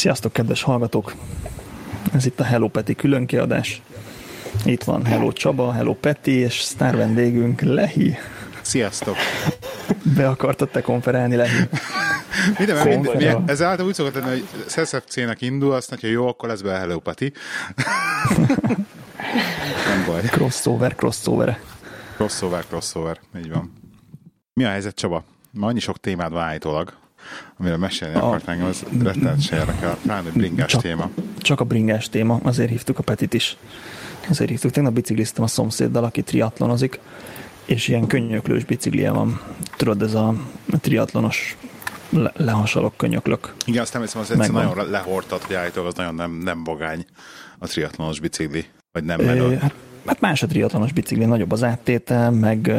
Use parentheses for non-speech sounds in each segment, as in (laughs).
Sziasztok, kedves hallgatók! Ez itt a Hello Peti különkiadás. Itt van Hello Csaba, Hello Peti, és sztár vendégünk Lehi. Sziasztok! Be akartad te konferálni, Lehi? Minden, mind, mind, ez által úgy szokott lenni, hogy SFC-nek indul, azt mondja, jó, akkor lesz be Hello Peti. (laughs) Nem baj. Crossover, crossover. Crossover, crossover, így van. Mi a helyzet, Csaba? Ma annyi sok témád van állítólag amiről mesélni a... akartánk, az rettenet se érdekel, pláne bringás csak, téma. Csak a bringás téma, azért hívtuk a Petit is. Azért hívtuk. Tegnap bicikliztem a szomszéddal, aki triatlonozik, és ilyen könnyöklős biciklije van. Tudod, ez a triatlonos le- lehasalok, könyöklök. Igen, azt nem hiszem, az egyszer nagyon lehortat, hogy állítólag az nagyon nem, nem vagány a triatlonos bicikli, vagy nem menő. Hát, hát más a triatlonos bicikli, nagyobb az áttétel, meg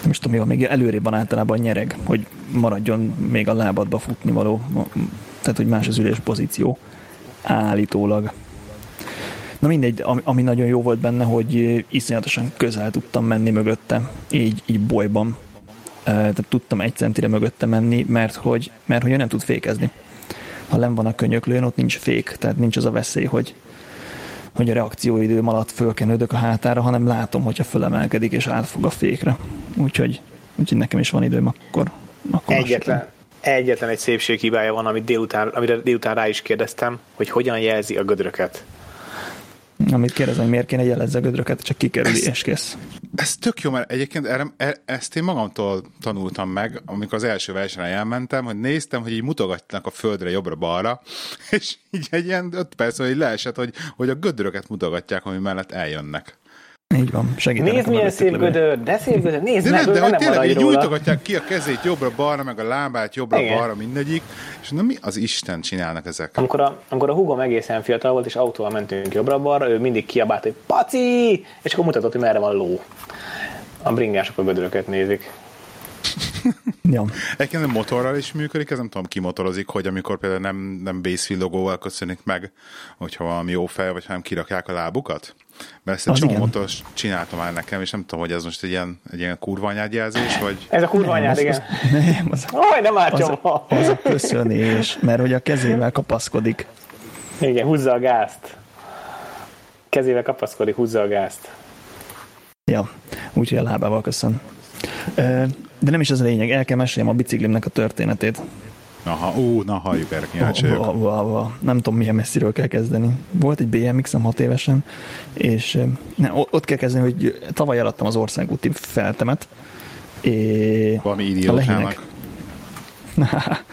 nem is tudom, mi még előrébb van általában nyereg, hogy maradjon még a lábadba futni való, tehát hogy más az ülés pozíció állítólag. Na mindegy, ami nagyon jó volt benne, hogy iszonyatosan közel tudtam menni mögötte, így, így bolyban. Tehát tudtam egy centire mögötte menni, mert hogy, mert hogy ő nem tud fékezni. Ha nem van a könyöklőn, ott nincs fék, tehát nincs az a veszély, hogy, hogy a reakcióidőm alatt fölkenődök a hátára, hanem látom, hogyha fölemelkedik és átfog a fékre. Úgyhogy, úgyhogy nekem is van időm akkor. akkor egyetlen, egyetlen egy szépséghibája van, amit délután, amire délután rá is kérdeztem, hogy hogyan jelzi a gödröket. Amit kérdezem, hogy miért kéne jelezni a gödröket, csak kikerüli, és kész. Ez tök jó, mert egyébként erre, e, ezt én magamtól tanultam meg, amikor az első versenyen elmentem, hogy néztem, hogy így mutogatnak a földre jobbra-balra, és így egy ilyen öt perc, hogy leesett, hogy, hogy a gödröket mutogatják, ami mellett eljönnek. Így van, segítenek. Nézd, milyen szép gödör, de szép gödör, nézd de meg, nem, de hogy tényleg így nyújtogatják ki a kezét jobbra-balra, meg a lábát jobbra-balra mindegyik, és na mi az Isten csinálnak ezek? Amikor a, amikor a húgom egészen fiatal volt, és autóval mentünk jobbra-balra, ő mindig kiabált, hogy paci, és akkor mutatott, hogy merre van ló. A bringások a gödröket nézik. (laughs) ja. Egyébként a motorral is működik, ez nem tudom, ki motorozik, hogy amikor például nem, nem Basefeel logóval köszönik meg, hogyha valami jó fej, vagy hanem kirakják a lábukat. Mert ezt egy csomó motoros csinálta már nekem, és nem tudom, hogy ez most egy ilyen, egy ilyen kurva jelzés, vagy... Ez a kurva anyád, igen. Az, nem, az, Aj, nem az, a, az a köszönés, mert hogy a kezével kapaszkodik. Igen, húzza a gázt. Kezével kapaszkodik, húzza a gázt. Ja, úgyhogy a lábával köszön. De nem is ez a lényeg, el kell meséljem a biciklimnek a történetét. Aha, ú, na halljuk erre kíváncsi Nem tudom, milyen messziről kell kezdeni. Volt egy BMX-em hat évesen, és ne, ott kell kezdeni, hogy tavaly eladtam az országúti feltemet. É, Valami idiótának. (laughs)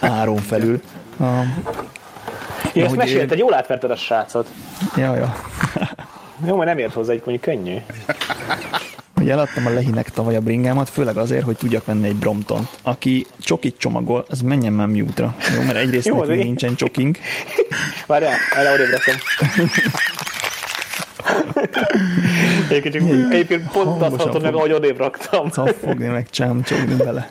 Áron felül. A, Ja, ezt mesélted, jól átverted a srácot. Ja, ja. Jó, mert nem ért hozzá, egy mondjuk könnyű hogy eladtam a Lehinek tavaly a bringámat, főleg azért, hogy tudjak venni egy Brompton. Aki csokit csomagol, az menjen már mute-ra. Jó, mert egyrészt Jó, nekünk nincsen csoking. (laughs) Várjál, erre odébb rakom. Egyébként, egyébként pont azt mondtad meg, ahogy odébb raktam. Caffogni meg csámcsogni bele.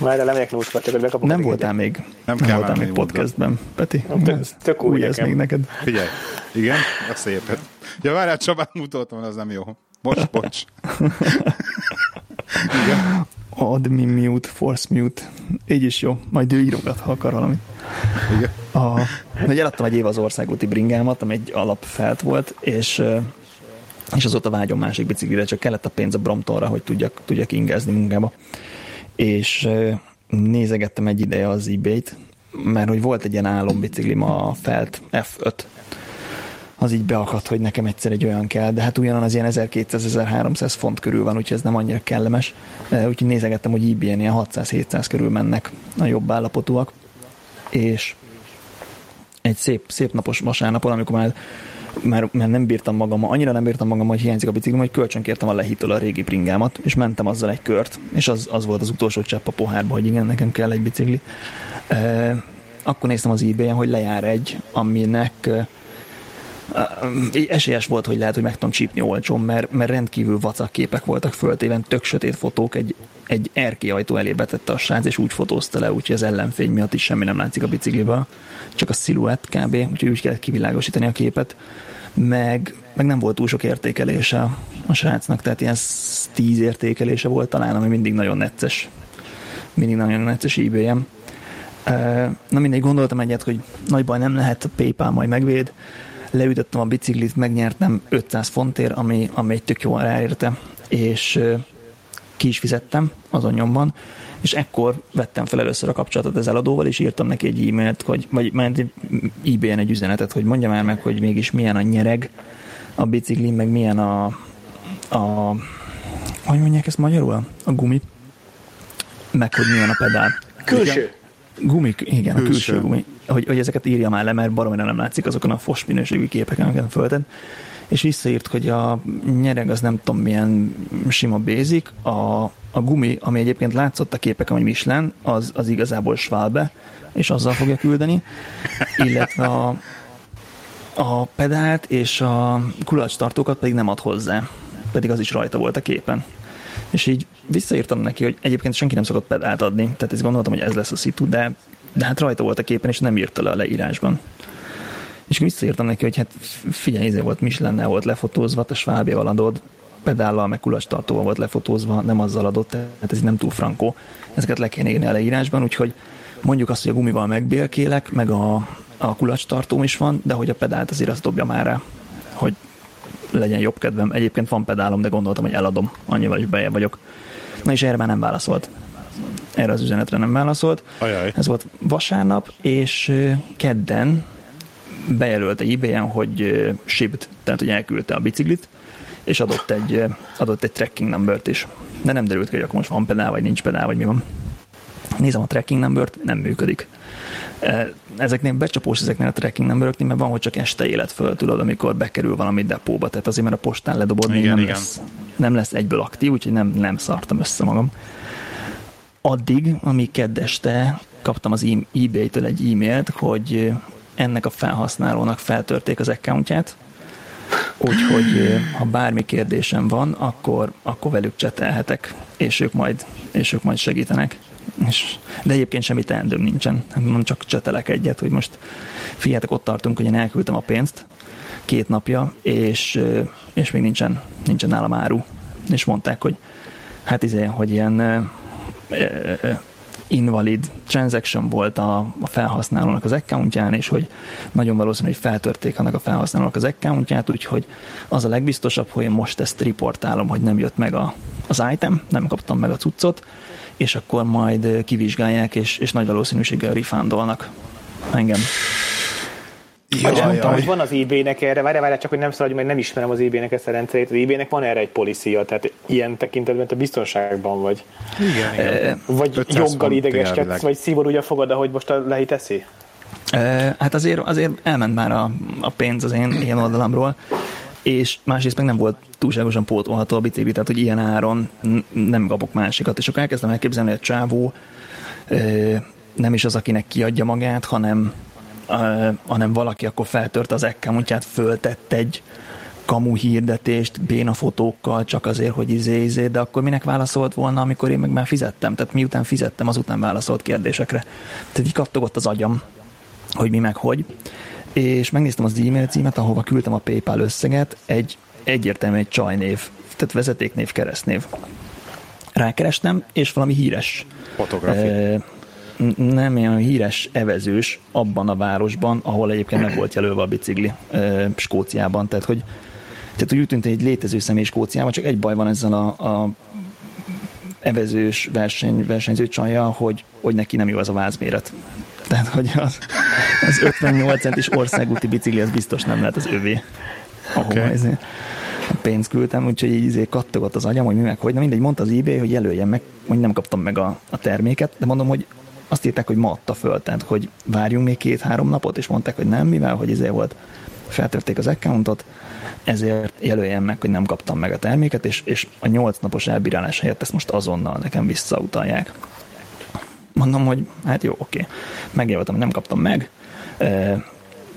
Már lemegyek nuszba, csak hogy bekapok. Nem voltál még, nem, nem voltál még podcastben, Peti. Tök, tök új, új ez még neked. Figyelj, igen, azt szépet. Ja, várjál, Csabát mutattam, az nem jó. Bocs, bocs. (laughs) Igen. Admin mute, force mute. Így is jó. Majd ő írogat, ha akar valamit. Igen. A, hogy eladtam egy év az országúti bringámat, ami egy alapfelt volt, és és azóta vágyom másik biciklire, csak kellett a pénz a Bromptonra, hogy tudjak, tudjak ingázni munkába. És nézegettem egy ideje az eBay-t, mert hogy volt egy ilyen álombiciklim a Felt F5, az így beakadt, hogy nekem egyszer egy olyan kell, de hát ugyanan az ilyen 1200-1300 font körül van, úgyhogy ez nem annyira kellemes. Úgyhogy nézegettem, hogy ebay ilyen 600-700 körül mennek a jobb állapotúak, és egy szép, szép napos vasárnapon, amikor már mert, mert nem bírtam magam, annyira nem bírtam magam, hogy hiányzik a biciklim, hogy kölcsönkértem a lehitől a régi bringámat, és mentem azzal egy kört, és az, az volt az utolsó csepp a pohárba, hogy igen, nekem kell egy bicikli. E, akkor néztem az ebay hogy lejár egy, aminek esélyes volt, hogy lehet, hogy meg tudom csípni olcsón, mert, mert rendkívül vacak képek voltak föltéven, tök sötét fotók, egy, egy erki ajtó elé betette a srác, és úgy fotózta le, úgyhogy az ellenfény miatt is semmi nem látszik a bicikliből, csak a sziluett kb, úgyhogy úgy kellett kivilágosítani a képet, meg, meg nem volt túl sok értékelése a srácnak, tehát ilyen 10 értékelése volt talán, ami mindig nagyon necces. Mindig nagyon necces ebay Na mindegy, gondoltam egyet, hogy nagy baj nem lehet, a PayPal majd megvéd. Leütöttem a biciklit, megnyertem 500 fontért, ami, ami egy tök jól ráérte, és ki is fizettem azon nyomban, és ekkor vettem fel először a kapcsolatot az eladóval, és írtam neki egy e-mailt, hogy, vagy ment ebay-en egy üzenetet, hogy mondja már meg, hogy mégis milyen a nyereg a bicikli, meg milyen a, a hogy mondják ezt magyarul? A gumi, meg hogy milyen a pedál. Külső. Gumi, igen, külső. a külső gumi. Hogy, hogy ezeket írja már le, mert baromira nem látszik azokon a fos minőségű képeken, amiket fölted. És visszaírt, hogy a nyereg az nem tudom milyen sima basic, a, a gumi, ami egyébként látszott a képeken, hogy Michelin, az, az igazából Schwalbe, és azzal fogja küldeni, illetve a, a pedált és a tartókat pedig nem ad hozzá, pedig az is rajta volt a képen. És így visszaírtam neki, hogy egyébként senki nem szokott pedált adni, tehát ezt gondoltam, hogy ez lesz a szitu, de, de hát rajta volt a képen, és nem írta le a leírásban. És visszaírtam neki, hogy hát figyelj, ezért volt Michelin volt lefotózva, a Schwabéval adod, pedállal, meg tartóval volt lefotózva, nem azzal adott, tehát ez nem túl frankó. Ezeket le kéne írni a leírásban, úgyhogy mondjuk azt, hogy a gumival megbélkélek, meg a, a tartóm is van, de hogy a pedált azért azt dobja már rá, hogy legyen jobb kedvem. Egyébként van pedálom, de gondoltam, hogy eladom, annyival is bejebb vagyok. Na és erre már nem válaszolt. Erre az üzenetre nem válaszolt. Ajaj. Ez volt vasárnap, és kedden bejelölte ebay-en, hogy shipped, tehát hogy elküldte a biciklit, és adott egy, adott egy tracking number is. De nem derült ki, hogy akkor most van pedál, vagy nincs pedál, vagy mi van. Nézem a tracking number nem működik. Ezeknél becsapós ezeknél a tracking number mert van, hogy csak este élet föl, tudod, amikor bekerül valami depóba, tehát azért, mert a postán ledobod, igen, nem, igen. Lesz, nem lesz egyből aktív, úgyhogy nem, nem szartam össze magam. Addig, ami keddeste kaptam az eBay-től egy e-mailt, hogy ennek a felhasználónak feltörték az accountját, úgyhogy ha bármi kérdésem van, akkor, akkor velük csetelhetek, és ők majd, és ők majd segítenek. És, de egyébként semmi teendőm nincsen. Nem csak csetelek egyet, hogy most figyeljetek, ott tartunk, hogy én elküldtem a pénzt két napja, és, és még nincsen, nincsen nálam áru. És mondták, hogy hát izé, hogy ilyen invalid transaction volt a, a felhasználónak az accountján, és hogy nagyon valószínű, hogy feltörték annak a felhasználónak az accountját, úgyhogy az a legbiztosabb, hogy én most ezt riportálom, hogy nem jött meg a, az item, nem kaptam meg a cuccot, és akkor majd kivizsgálják, és, és nagy valószínűséggel refundolnak engem. Jaj, jaj, mondtam, hogy van az eBay-nek erre, várjál, várjál, csak hogy nem szabad, mert nem ismerem az eBay-nek ezt a rendszerét. Az eBay-nek van erre egy policia, tehát ilyen tekintetben te biztonságban vagy. Igen, igen. Vagy joggal idegeskedsz, vagy szigorúan fogad, ahogy most a lehi teszi? Hát azért, azért elment már a, a pénz az én, én oldalamról, és másrészt meg nem volt túlságosan pótolható a bicikli, tehát hogy ilyen áron nem kapok másikat. És akkor elkezdtem elképzelni, hogy a csávó nem is az, akinek kiadja magát, hanem hanem valaki akkor feltört az accountját, föltett egy kamu hirdetést béna fotókkal, csak azért, hogy izé, izé, de akkor minek válaszolt volna, amikor én meg már fizettem? Tehát miután fizettem, azután válaszolt kérdésekre. Tehát így kattogott az agyam, hogy mi meg hogy. És megnéztem az e-mail címet, ahova küldtem a PayPal összeget, egy egyértelmű egy csajnév, tehát vezetéknév, keresztnév. Rákerestem, és valami híres Fotográfia nem olyan híres evezős abban a városban, ahol egyébként meg volt jelölve a bicikli Skóciában. Tehát, hogy, tehát, hogy úgy tűnt, hogy egy létező személy Skóciában, csak egy baj van ezzel a, a evezős verseny, versenyző csajja, hogy, hogy neki nem jó az a vázméret. Tehát, hogy az, az 58 centis országúti bicikli, az biztos nem lehet az övé. Ahova okay. ezért a pénzt küldtem, úgyhogy így izé kattogott az agyam, hogy mi meg hogy, na mindegy, mondta az eBay, hogy jelöljem meg, hogy nem kaptam meg a, a terméket, de mondom, hogy azt írták, hogy ma adta föl, tehát hogy várjunk még két-három napot, és mondták, hogy nem, mivel hogy ezért volt, feltörték az accountot, ezért jelöljem meg, hogy nem kaptam meg a terméket, és, és a nyolc napos elbírálás helyett ezt most azonnal nekem visszautalják. Mondom, hogy hát jó, oké. Megjelöltem, hogy nem kaptam meg. E,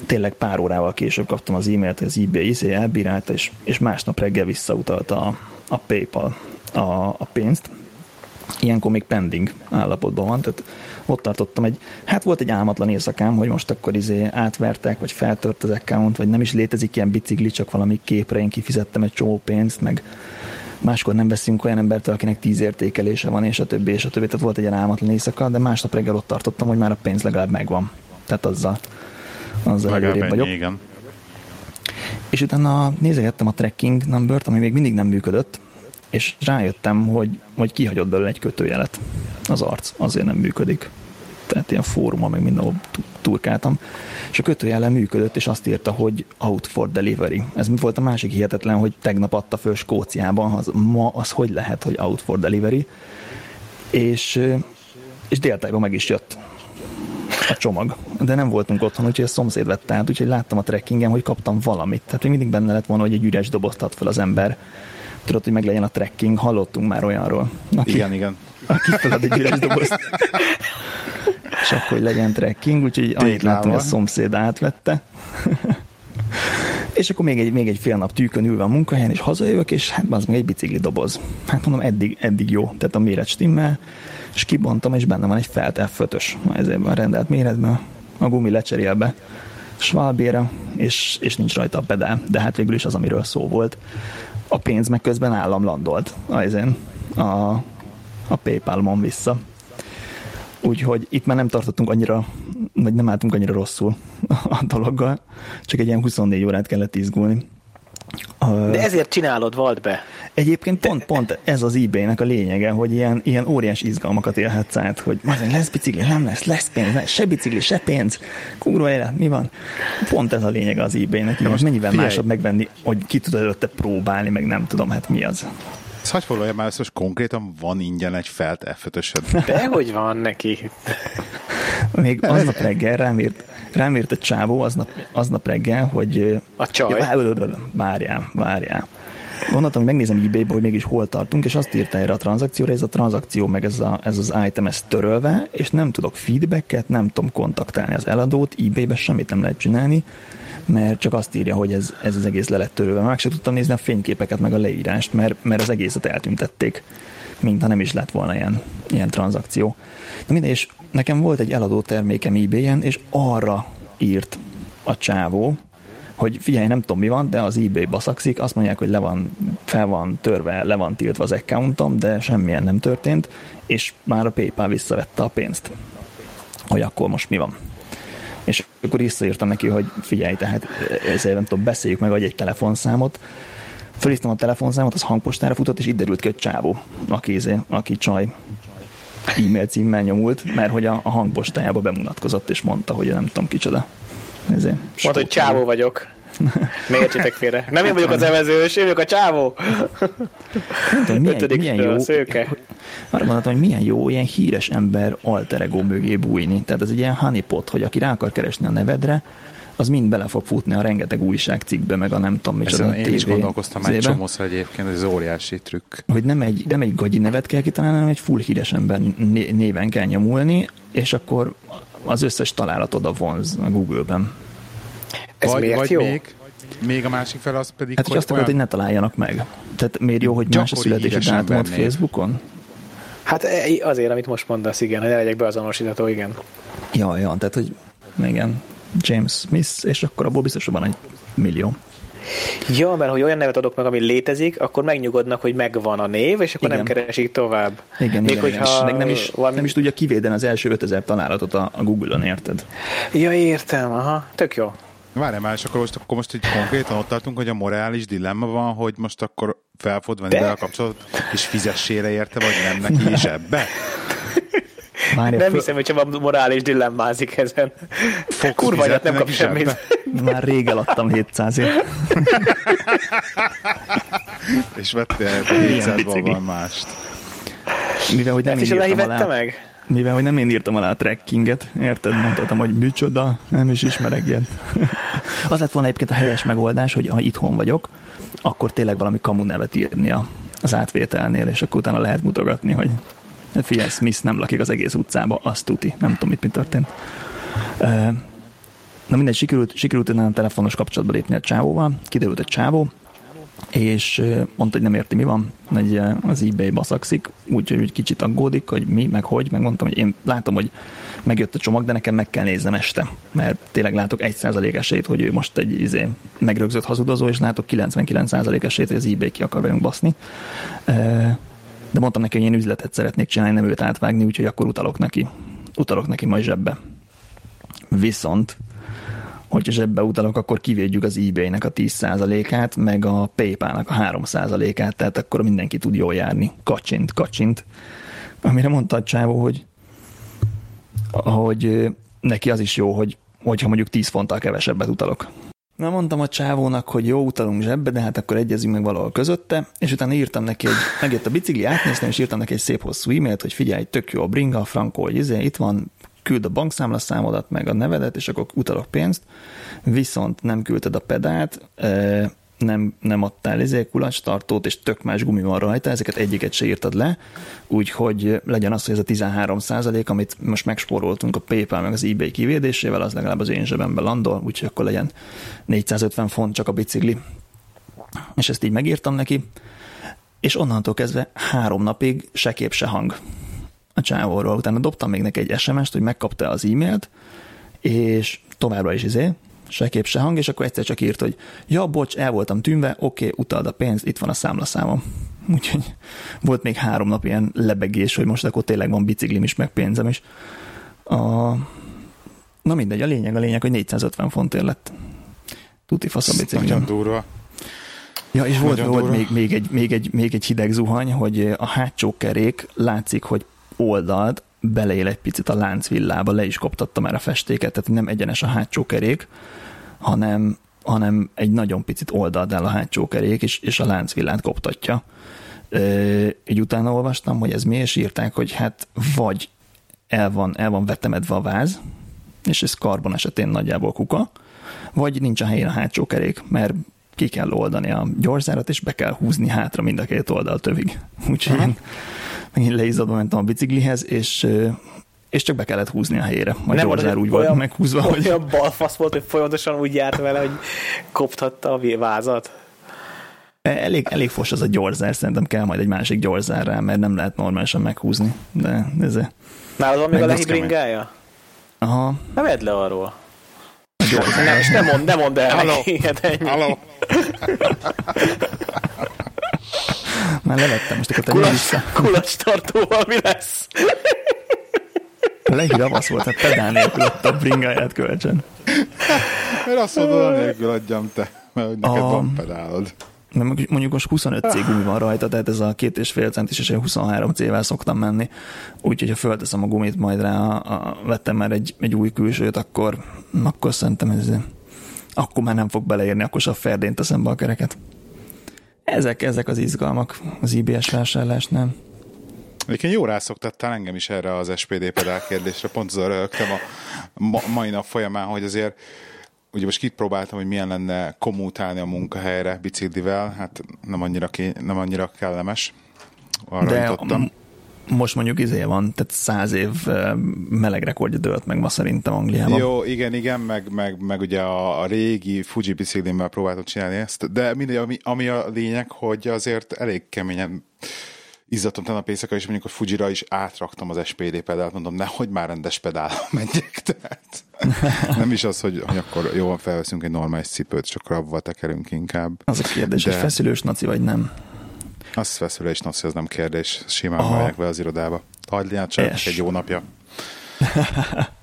tényleg pár órával később kaptam az e-mailt, az eBay izé elbírálta, és, és másnap reggel visszautalta a, a PayPal a, a pénzt. Ilyenkor még pending állapotban van, tehát ott tartottam egy, hát volt egy álmatlan éjszakám, hogy most akkor izé átvertek, vagy feltört az account, vagy nem is létezik ilyen bicikli, csak valami képre én kifizettem egy csomó pénzt, meg máskor nem veszünk olyan embertől, akinek tíz értékelése van, és a többi, és a többi. Tehát volt egy ilyen álmatlan éjszaka, de másnap reggel ott tartottam, hogy már a pénz legalább megvan. Tehát azzal, azzal előrébb vagyok. Igen. És utána nézegettem a tracking number ami még mindig nem működött, és rájöttem, hogy, hogy kihagyott belőle egy kötőjelet. Az arc azért nem működik. Tehát ilyen fóruma, meg mindenhol turkáltam. És a kötőjele működött, és azt írta, hogy out for delivery. Ez mi volt a másik hihetetlen, hogy tegnap adta föl Skóciában, az, ma az hogy lehet, hogy out for delivery. És, és déltájban meg is jött a csomag. De nem voltunk otthon, úgyhogy a szomszéd vette át, úgyhogy láttam a trekkingen, hogy kaptam valamit. Tehát még mindig benne lett volna, hogy egy üres dobozt ad fel az ember. Tudod, hogy meg legyen a trekking, hallottunk már olyanról. Aki, igen, igen. Aki felad egy üres dobozt. (laughs) és akkor, hogy legyen trekking, úgyhogy annyit láttam, hogy a szomszéd átvette. (laughs) és akkor még egy, még egy fél nap tűkön ülve a munkahelyen, és hazajövök, és hát az meg egy bicikli doboz. Hát mondom, eddig, eddig jó, tehát a méret stimmel, és kibontom, és benne van egy felt F5-ös, ezért van rendelt méretben, a gumi lecserélbe, Schwalbére, és, és nincs rajta a pedál, de hát végül is az, amiről szó volt. A pénz meg közben állam landolt a, a, a Paypal-mon vissza. Úgyhogy itt már nem tartottunk annyira, vagy nem álltunk annyira rosszul a dologgal, csak egy ilyen 24 órát kellett izgulni. De ezért csinálod, vald be. Egyébként pont, pont ez az eBay-nek a lényege, hogy ilyen, ilyen óriás izgalmakat élhetsz át, hogy majd lesz bicikli, nem lesz, lesz pénz, lesz, se bicikli, se pénz, kurva élet, mi van? Pont ez a lényege az eBay-nek, most mennyivel figyelj. másabb megvenni, hogy ki tudod előtte próbálni, meg nem tudom, hát mi az. Ezt hagyj foglalja már, most konkrétan van ingyen egy felt f Dehogy van neki. Még aznap reggel rám írt, rám írt a csávó aznap, aznap reggel, hogy... A csaj? Várjál, várjál. Gondoltam, hogy megnézem ebay hogy mégis hol tartunk, és azt írta erre a tranzakcióra, ez a tranzakció, meg ez, a, ez az item, ez törölve, és nem tudok feedbacket, nem tudom kontaktálni az eladót, ebay-be semmit nem lehet csinálni, mert csak azt írja, hogy ez, ez az egész le lett törölve. Meg sem tudtam nézni a fényképeket, meg a leírást, mert, mert az egészet eltüntették, mintha nem is lett volna ilyen, ilyen tranzakció. De mindegy, és nekem volt egy eladó termékem ebay és arra írt a csávó, hogy figyelj, nem tudom mi van, de az eBay baszakszik, azt mondják, hogy le van, fel van törve, le van tiltva az accountom, de semmilyen nem történt, és már a PayPal visszavette a pénzt. Hogy akkor most mi van. És akkor visszaírtam neki, hogy figyelj, tehát ezért nem tudom, beszéljük meg, vagy egy telefonszámot. Fölhívtam a telefonszámot, az hangpostára futott, és itt derült ki, hogy csávó, aki, izé, aki csaj e-mail címmel nyomult, mert hogy a, a hangpostájába bemutatkozott, és mondta, hogy nem tudom kicsoda. Ezért, Mondta, hogy csávó vagyok. Ne értsétek félre. Nem én vagyok az evezős, én vagyok a csávó. Nem tudom, milyen, milyen jó, szőke. Arra mondhatom, hogy milyen jó ilyen híres ember alter ego mögé bújni. Tehát ez egy ilyen honeypot, hogy aki rá akar keresni a nevedre, az mind bele fog futni a rengeteg újságcikkbe, meg a nem tudom micsoda Ezen én is gondolkoztam egy csomószor egyébként, ez óriási trükk. Hogy nem egy, nem egy gagyi nevet kell kitalálni, hanem egy full híres ember néven kell nyomulni, és akkor az összes találatod a vonz a Google-ben. Ez vagy, miért vagy jó? Még, még a másik fel az pedig, hát, hogy azt akarod, hogy ne találjanak meg. Tehát miért jó, hogy más a születési dátumot Facebookon? Hát e, azért, amit most mondasz, igen, hogy ne legyek beazonosítható, igen. Ja, ja, tehát, hogy igen, James Smith, és akkor abból biztos van egy millió. Ja, mert hogy olyan nevet adok meg, ami létezik, akkor megnyugodnak, hogy megvan a név, és akkor igen. nem keresik tovább. Igen, Még igen, igen. És meg nem is, valami... nem is tudja kivédeni az első 5000 találatot a, a Google-on, érted? Ja, értem, aha, tök jó. Várj már, és akkor most, akkor most így konkrétan ott tartunk, hogy a morális dilemma van, hogy most akkor fel fogod venni be a kapcsolatot, és fizessél érte, vagy nem neki is ebbe? Várja, nem föl... hiszem, hogy csak morális dilemmázik ezen. Fogsz Kurva, hogy nem kap semmit. Már rég eladtam 700 ért. (laughs) és vettél 700-ból van mást. Mivel, hogy nem Ezt is alá, meg? Mivel, hogy nem én írtam alá a trekkinget, érted? Mondhatom, hogy micsoda, nem is ismerek ilyet. (laughs) Az lett volna egyébként a helyes megoldás, hogy ha itthon vagyok, akkor tényleg valami kamu nevet írni az átvételnél, és akkor utána lehet mutogatni, hogy Hát figyelj, Smith nem lakik az egész utcába, azt tuti. Nem tudom, mit, mit történt. Na mindegy, sikerült, sikerült a telefonos kapcsolatba lépni a csávóval. Kiderült a csávó, és mondta, hogy nem érti, mi van, hogy az eBay baszakszik, úgyhogy úgy kicsit aggódik, hogy mi, meg hogy, meg mondtam, hogy én látom, hogy megjött a csomag, de nekem meg kell néznem este, mert tényleg látok 1% esélyt, hogy ő most egy izé, megrögzött hazudozó, és látok 99% esélyt, hogy az eBay ki akar velünk baszni. De mondtam neki, hogy én üzletet szeretnék csinálni, nem őt átvágni, úgyhogy akkor utalok neki. Utalok neki majd zsebbe. Viszont hogyha zsebbe utalok, akkor kivédjük az eBay-nek a 10%-át, meg a PayPal-nak a 3%-át, tehát akkor mindenki tud jól járni. Kacsint, kacsint. Amire mondta a csávó, hogy, hogy neki az is jó, hogy, hogyha mondjuk 10 fonttal kevesebbet utalok. Na mondtam a csávónak, hogy jó, utalunk zsebbe, de hát akkor egyezünk meg valahol közötte, és utána írtam neki, hogy megjött a bicikli, átnéztem, és írtam neki egy szép hosszú e-mailt, hogy figyelj, tök jó a bringa, frankó, hogy izé, itt van, küld a bankszámlaszámodat, meg a nevedet, és akkor utalok pénzt, viszont nem küldted a pedált, nem, nem adtál izé tartót, és tök más gumi van rajta, ezeket egyiket se írtad le, úgyhogy legyen az, hogy ez a 13 százalék, amit most megspóroltunk a PayPal meg az eBay kivédésével, az legalább az én zsebembe landol, úgyhogy akkor legyen 450 font csak a bicikli. És ezt így megírtam neki, és onnantól kezdve három napig se kép, se hang a csávóról. Utána dobtam még neki egy SMS-t, hogy megkapta az e-mailt, és továbbra is izé, se kép, se hang, és akkor egyszer csak írt, hogy ja, bocs, el voltam tűnve, oké, okay, utald a pénzt, itt van a számlaszámom. (laughs) Úgyhogy volt még három nap ilyen lebegés, hogy most akkor tényleg van biciklim is, meg pénzem is. A... Na mindegy, a lényeg, a lényeg, hogy 450 fontért lett. Tuti fasz a biciklim. Nagyon durva. Ja, és volt, volt még, még, egy, még, egy, még egy hideg zuhany, hogy a hátsó kerék látszik, hogy oldalt beleél egy picit a láncvillába, le is koptatta már a festéket, tehát nem egyenes a hátsó kerék, hanem, hanem egy nagyon picit oldalt el a hátsó kerék, és, és a láncvillát koptatja. Így utána olvastam, hogy ez mi, és írták, hogy hát vagy el van, el van vetemedve a váz, és ez karbon esetén nagyjából kuka, vagy nincs a helyén a hátsó kerék, mert ki kell oldani a gyorszárat, és be kell húzni hátra mind a két oldal tövig. Úgyhogy én (laughs) megint leizzadva mentem a biciklihez, és és csak be kellett húzni a helyére. Nem gyorzár úgy volt meghúzva, hogy... Olyan balfasz volt, hogy folyamatosan úgy járt vele, hogy koptatta a vázat. E, elég, elég fos az a gyorzár, szerintem kell majd egy másik gyorzár rá, mert nem lehet normálisan meghúzni. De ez Nálad van még a lehibringája? Aha. Nem vedd le arról. Nem, és nem mond, nem mond el Hello. neki, Hello. (laughs) Már levettem, most akkor te vissza. Kulacs tartóval mi lesz? Lehír ravasz volt, hát pedál nélkül ott a bringáját kölcsön. Mert azt mondod, nélkül adjam te, mert neked a... van pedálod. Mert mondjuk most 25 C gumi van rajta, tehát ez a két és fél centis, és én 23 C-vel szoktam menni. Úgyhogy ha fölteszem a gumit majd rá, a, a, vettem már egy, egy új külsőt, akkor, akkor szerintem ez akkor már nem fog beleérni, akkor a ferdén teszem be a kereket. Ezek, ezek az izgalmak az IBS vásárlásnál. Egyébként jó rászoktattál engem is erre az SPD pedál kérdésre, pont az rögtem a ma, mai nap folyamán, hogy azért ugye most kipróbáltam, hogy milyen lenne kommutálni a munkahelyre biciklivel, hát nem annyira, ké, nem annyira kellemes. Arra De jutottam most mondjuk izé van, tehát száz év meleg rekordja dőlt meg ma szerintem Angliában. Jó, igen, igen, meg, meg, meg ugye a, a régi Fuji biciklimmel próbáltam csinálni ezt, de mindegy, ami, ami a lényeg, hogy azért elég keményen izzadtam tegnap éjszaka, és mondjuk a Fujira is átraktam az SPD pedált, mondom, nehogy már rendes pedál (laughs) menjek, tehát nem is az, hogy, hogy akkor jó van, felveszünk egy normális cipőt, csak abba tekerünk inkább. Az a kérdés, de... hogy feszülős naci vagy nem? Az feszülés naci, az nem kérdés, simán megyek be az irodába. Hagyd legyen csak egy jó napja. (laughs)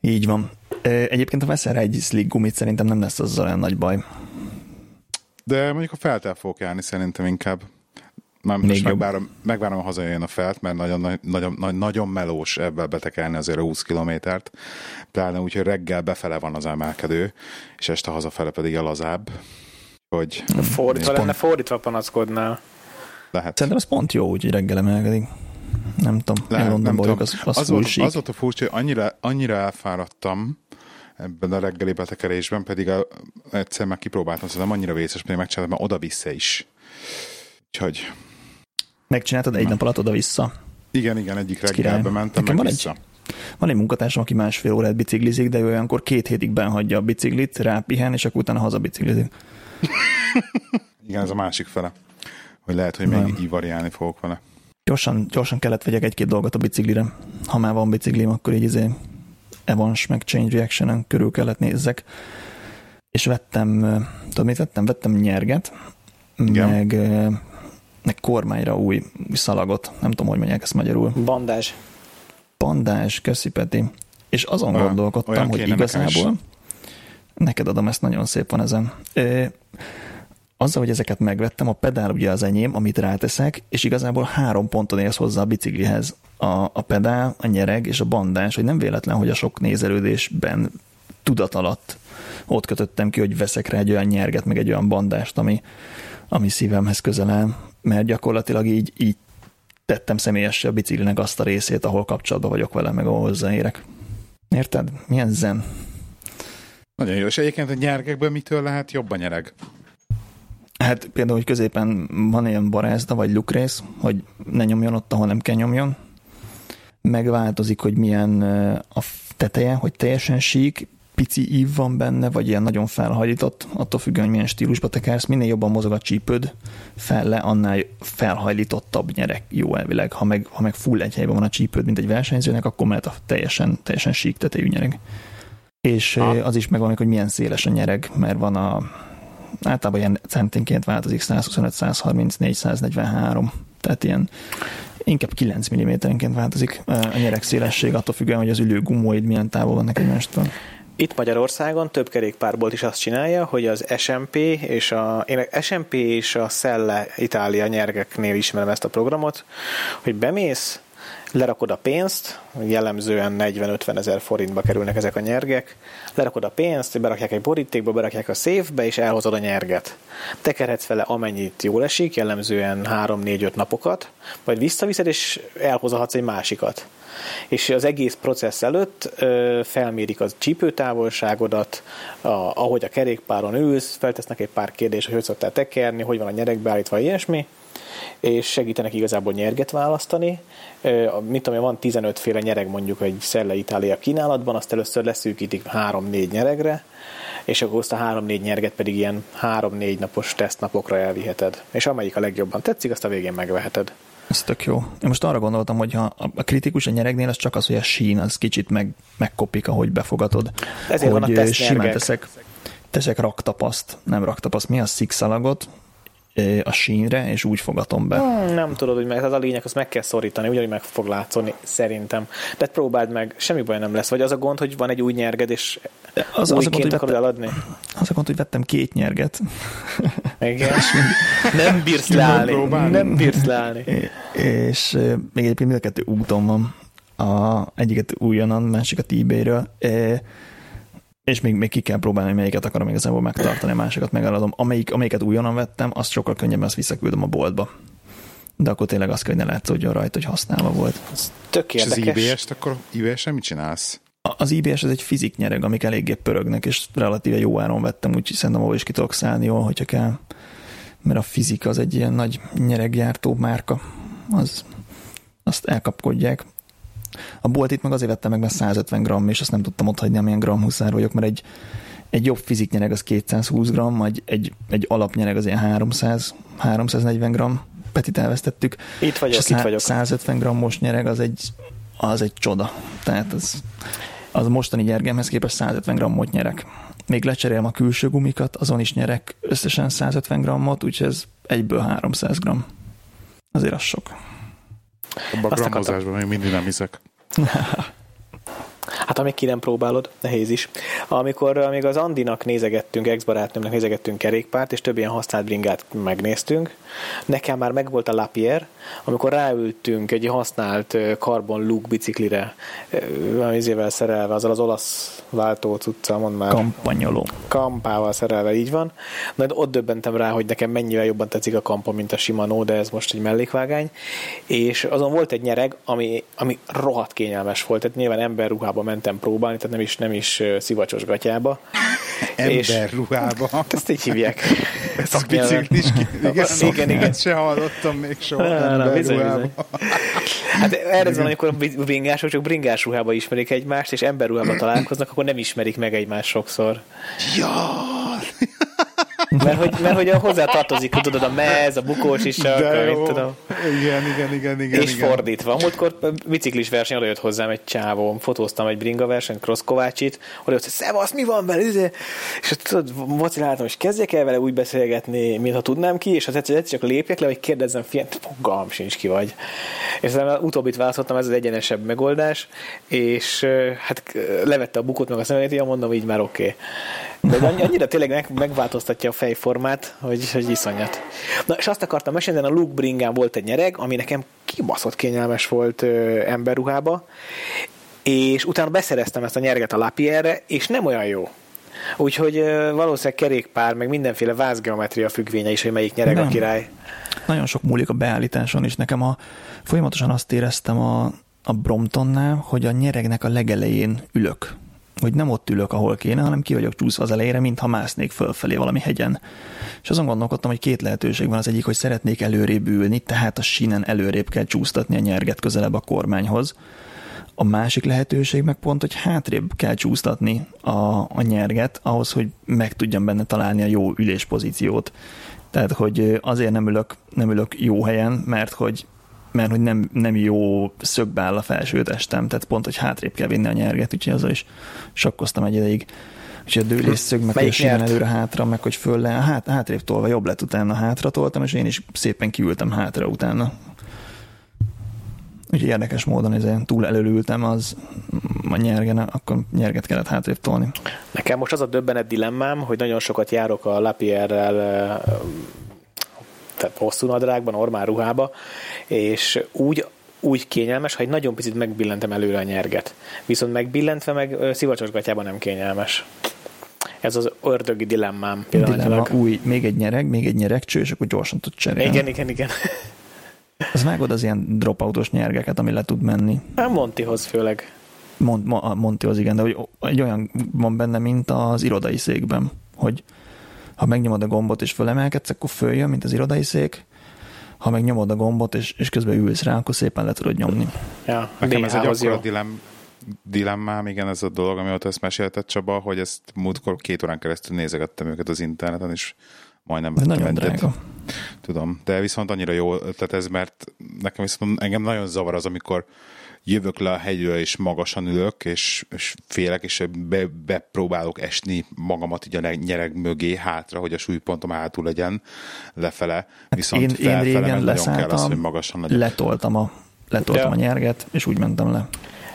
Így van. Egyébként, ha veszel egy slick gumit, szerintem nem lesz az olyan nagy baj. De mondjuk a feltel fogok járni szerintem inkább. Már most megvárom, megvárom, ha hazajön a felt, mert nagyon, nagyon, nagyon melós ebben betekelni azért a 20 kilométert. Pláne úgy, hogy reggel befele van az emelkedő, és este hazafele pedig a lazább. Hogy fordítva lenne, pont... fordítva panaszkodnál. Lehet. Szerintem ez pont jó, úgy reggel emelkedik. Nem tudom, Lehet, nem, nem tudom. Az, az, az, volt, az volt a furcsa, hogy annyira, annyira elfáradtam, ebben a reggeli betekerésben, pedig a, egyszer már kipróbáltam, szerintem annyira vészes, hogy megcsináltam, mert oda-vissza is. Úgyhogy Megcsináltad egy nap alatt oda-vissza. Igen, igen, egyik reggelbe mentem, Nekem meg van vissza. Egy, van egy munkatársam, aki másfél órát biciklizik, de ő olyankor két hétig benhagyja a biciklit, rápihen, és akkor utána hazabiciklizik. (laughs) Igen, ez a másik fele. Hogy lehet, hogy még így variálni fogok vele. Gyorsan, gyorsan kellett vegyek egy-két dolgot a biciklire. Ha már van biciklim, akkor így izé Evans meg Change reaction körül kellett nézzek. És vettem, tudod mit vettem? Vettem nyerget, Igen. meg, meg kormányra új, új szalagot. Nem tudom, hogy mondják ezt magyarul. Bandázs. Bandázs, köszi Peti. És azon olyan, gondolkodtam, olyan hogy igazából neked adom, ezt nagyon szép van ezen azzal, hogy ezeket megvettem, a pedál ugye az enyém, amit ráteszek, és igazából három ponton érsz hozzá a biciklihez. A, a pedál, a nyereg és a bandás, hogy nem véletlen, hogy a sok nézelődésben tudat alatt ott kötöttem ki, hogy veszek rá egy olyan nyerget, meg egy olyan bandást, ami, ami szívemhez közel áll, mert gyakorlatilag így, így tettem személyesen a biciklinek azt a részét, ahol kapcsolatban vagyok vele, meg ahol hozzáérek. Érted? Milyen zen? Nagyon jó, és egyébként a nyergekből mitől lehet jobb a nyereg? Hát például, hogy középen van ilyen barázda vagy lukrész, hogy ne nyomjon ott, ahol nem kell nyomjon. Megváltozik, hogy milyen a teteje, hogy teljesen sík, pici ív van benne, vagy ilyen nagyon felhajlított, attól függően, hogy milyen stílusba tekersz, minél jobban mozog a csípőd felle, annál felhajlítottabb nyerek jó elvileg. Ha meg, ha meg full egy helyben van a csípőd, mint egy versenyzőnek, akkor mehet a teljesen, teljesen sík tetejű nyereg. És ha. az is megvan, hogy milyen széles a nyereg, mert van a általában ilyen centinként változik 125, 134, 143, tehát ilyen inkább 9 mm-enként változik a nyerek szélesség, attól függően, hogy az ülő gumóid milyen távol vannak egymástól. Itt Magyarországon több kerékpárbolt is azt csinálja, hogy az SMP és a, én SMP és a Selle Itália nyergeknél ismerem ezt a programot, hogy bemész, lerakod a pénzt, jellemzően 40-50 ezer forintba kerülnek ezek a nyergek, lerakod a pénzt, berakják egy borítékba, berakják a széfbe, és elhozod a nyerget. Tekerhetsz vele amennyit jól esik, jellemzően 3-4-5 napokat, majd visszaviszed, és elhozhatsz egy másikat. És az egész processz előtt ö, felmérik a csípőtávolságodat, a, ahogy a kerékpáron ülsz, feltesznek egy pár kérdést, hogy hogy szoktál tekerni, hogy van a nyerek beállítva, ilyesmi, és segítenek igazából nyerget választani. Mit tudom, van 15 féle nyereg mondjuk egy Szelle Itália kínálatban, azt először leszűkítik 3-4 nyeregre, és akkor azt a 3-4 nyerget pedig ilyen 3-4 napos tesztnapokra elviheted. És amelyik a legjobban tetszik, azt a végén megveheted. Ez tök jó. Én most arra gondoltam, hogy ha a kritikus a nyeregnél, az csak az, hogy a sín az kicsit meg, megkopik, ahogy befogadod. Ezért hogy van a simán teszek, teszek raktapaszt, nem raktapaszt, mi a szikszalagot, a sínre, és úgy fogatom be. Hmm, nem tudod, hogy meg, ez a lényeg, azt meg kell szorítani, ugyanúgy meg fog látszani, szerintem. De próbáld meg, semmi baj nem lesz. Vagy az a gond, hogy van egy új nyerged, és az, az a gond, hogy vettem, eladni? Az a gond, hogy vettem két nyerget. Igen. nem bírsz leállni. Nem bírsz leállni. És még egyébként mind a kettő úton van. A, egyiket újonnan, másikat eBay-ről. És még, még ki kell próbálni, hogy melyiket akarom igazából megtartani, a másikat megeladom. Amelyik, amelyiket újonnan vettem, azt sokkal könnyebben azt visszaküldöm a boltba. De akkor tényleg azt kell, hogy ne látszódjon rajta, hogy használva volt. Ez tök érdekes. És az IBS-t akkor IBS-en mit csinálsz? Az IBS ez egy fizik nyereg, amik eléggé pörögnek, és relatíve jó áron vettem, úgyhogy szerintem ahol is ki tudok szállni jól, hogyha kell. Mert a fizika az egy ilyen nagy nyereggyártó márka. Az, azt elkapkodják. A boltit meg azért vettem meg, mert 150 gram, és azt nem tudtam ott hagyni, amilyen gram huszár vagyok, mert egy, egy jobb fiziknyereg az 220 gram, egy, egy, egy alapnyereg az ilyen 300, 340 gram. Petit elvesztettük. Itt vagyok, és itt vagyok. 150 grammos nyereg az egy, az egy csoda. Tehát az, az mostani nyergemhez képest 150 grammot nyerek. Még lecserélem a külső gumikat, azon is nyerek összesen 150 grammot, úgyhogy ez egyből 300 gram. Azért az sok. Abban a grammozásban még mindig nem hiszek. (laughs) Hát amíg ki nem próbálod, nehéz is. Amikor még az Andinak nézegettünk, ex-barátnőmnek nézegettünk kerékpárt, és több ilyen használt bringát megnéztünk, nekem már megvolt a Lapierre, amikor ráültünk egy használt Carbon Look biciklire, izével szerelve, azzal az olasz váltó cuccal, mond már. Kampanyoló. Kampával szerelve, így van. Na, ott döbbentem rá, hogy nekem mennyivel jobban tetszik a kampa, mint a Shimano, de ez most egy mellékvágány. És azon volt egy nyereg, ami, ami rohadt kényelmes volt, tehát nyilván emberruhában mentem próbálni, tehát nem is, nem is szivacsos gatyába. (laughs) Emberruhába. (laughs) Ezt így hívják. Ez a biciklis igen, igen, igen. Ezt se hallottam még soha. na, bizony, bizony. Hát erre van, amikor a bringások csak bringás ruhába ismerik egymást, és emberruhába találkoznak, akkor nem ismerik meg egymást sokszor. Ja! Mert hogy, mert hogy a hozzá tartozik, tudod, a mez, a bukós is, a, tudom. Igen, igen, igen, igen. És igen. fordítva. Múltkor biciklis verseny, oda jött hozzám egy csávó, fotóztam egy bringa verseny, Cross Kovácsit, oda jött, hogy szevasz, mi van vele, üze? És tudod, vaciláltam, és kezdjek el vele úgy beszélgetni, mintha tudnám ki, és az egyszer, egyszer csak lépjek le, hogy kérdezzem, fiam, fogalm sincs ki vagy. És aztán utóbbit választottam, ez az egyenesebb megoldás, és hát levette a bukót meg a szemét, ja, mondom, így már oké. Okay. De annyira tényleg meg, megváltoztatja a fejformát, hogy, hogy iszonyat. Na, és azt akartam mesélni, a Luke Bringán volt egy nyereg, ami nekem kibaszott kényelmes volt ö, emberruhába, és utána beszereztem ezt a nyerget a Lapierre, és nem olyan jó. Úgyhogy ö, valószínűleg kerékpár, meg mindenféle vázgeometria függvénye is, hogy melyik nyereg nem. a király. Nagyon sok múlik a beállításon, és nekem a, folyamatosan azt éreztem a, a Bromptonnál, hogy a nyeregnek a legelején ülök hogy nem ott ülök, ahol kéne, hanem ki vagyok csúszva az elejére, mintha másznék fölfelé valami hegyen. És azon gondolkodtam, hogy két lehetőség van. Az egyik, hogy szeretnék előrébb ülni, tehát a sínen előrébb kell csúsztatni a nyerget közelebb a kormányhoz. A másik lehetőség meg pont, hogy hátrébb kell csúsztatni a, a nyerget, ahhoz, hogy meg tudjam benne találni a jó üléspozíciót. Tehát, hogy azért nem ülök, nem ülök jó helyen, mert hogy mert hogy nem, nem jó szögbe áll a felső testem, tehát pont, hogy hátrébb kell vinni a nyerget, úgyhogy azzal is sakkoztam egy ideig. Úgyhogy a dőlés szög, meg hogy előre hátra, meg hogy föl le, hát, hátrébb tolva jobb lett utána hátra toltam, és én is szépen kiültem hátra utána. Úgyhogy érdekes módon ezért túl előültem, az a nyergen, akkor nyerget kellett hátrébb tolni. Nekem most az a döbbenet dilemmám, hogy nagyon sokat járok a Lapierrel tehát hosszú nadrágban, normál ruhába, és úgy úgy kényelmes, ha egy nagyon picit megbillentem előre a nyerget. Viszont megbillentve meg szivacsosgatjában nem kényelmes. Ez az ördögi dilemmám Dilemma, új, még egy nyereg, még egy nyeregcső, és akkor gyorsan tud cserélni. Igen, igen, igen. (laughs) Az vágod az ilyen dropoutos nyergeket, ami le tud menni. Hát Montihoz főleg. Mont, Montihoz igen, de hogy egy olyan van benne, mint az irodai székben, hogy ha megnyomod a gombot és fölemelkedsz, akkor följön, mint az irodai szék, ha megnyomod a gombot és, és közben ülsz rá, akkor szépen le tudod nyomni. Ja, Nekem ez egy akkora dilem, dilemmám, igen, ez a dolog, amióta ezt mesélted Csaba, hogy ezt múltkor két órán keresztül nézegettem őket az interneten, és majdnem vettem nagyon egyet. drága. Tudom, de viszont annyira jó tehát ez, mert nekem viszont engem nagyon zavar az, amikor jövök le a hegyről, és magasan ülök, és, és félek, és be, bepróbálok esni magamat így a nyereg mögé hátra, hogy a súlypontom hátul legyen lefele. Viszont én, én régen leszálltam, kell az, hogy magasan legyen. letoltam a, letoltam ja. a nyerget, és úgy mentem le.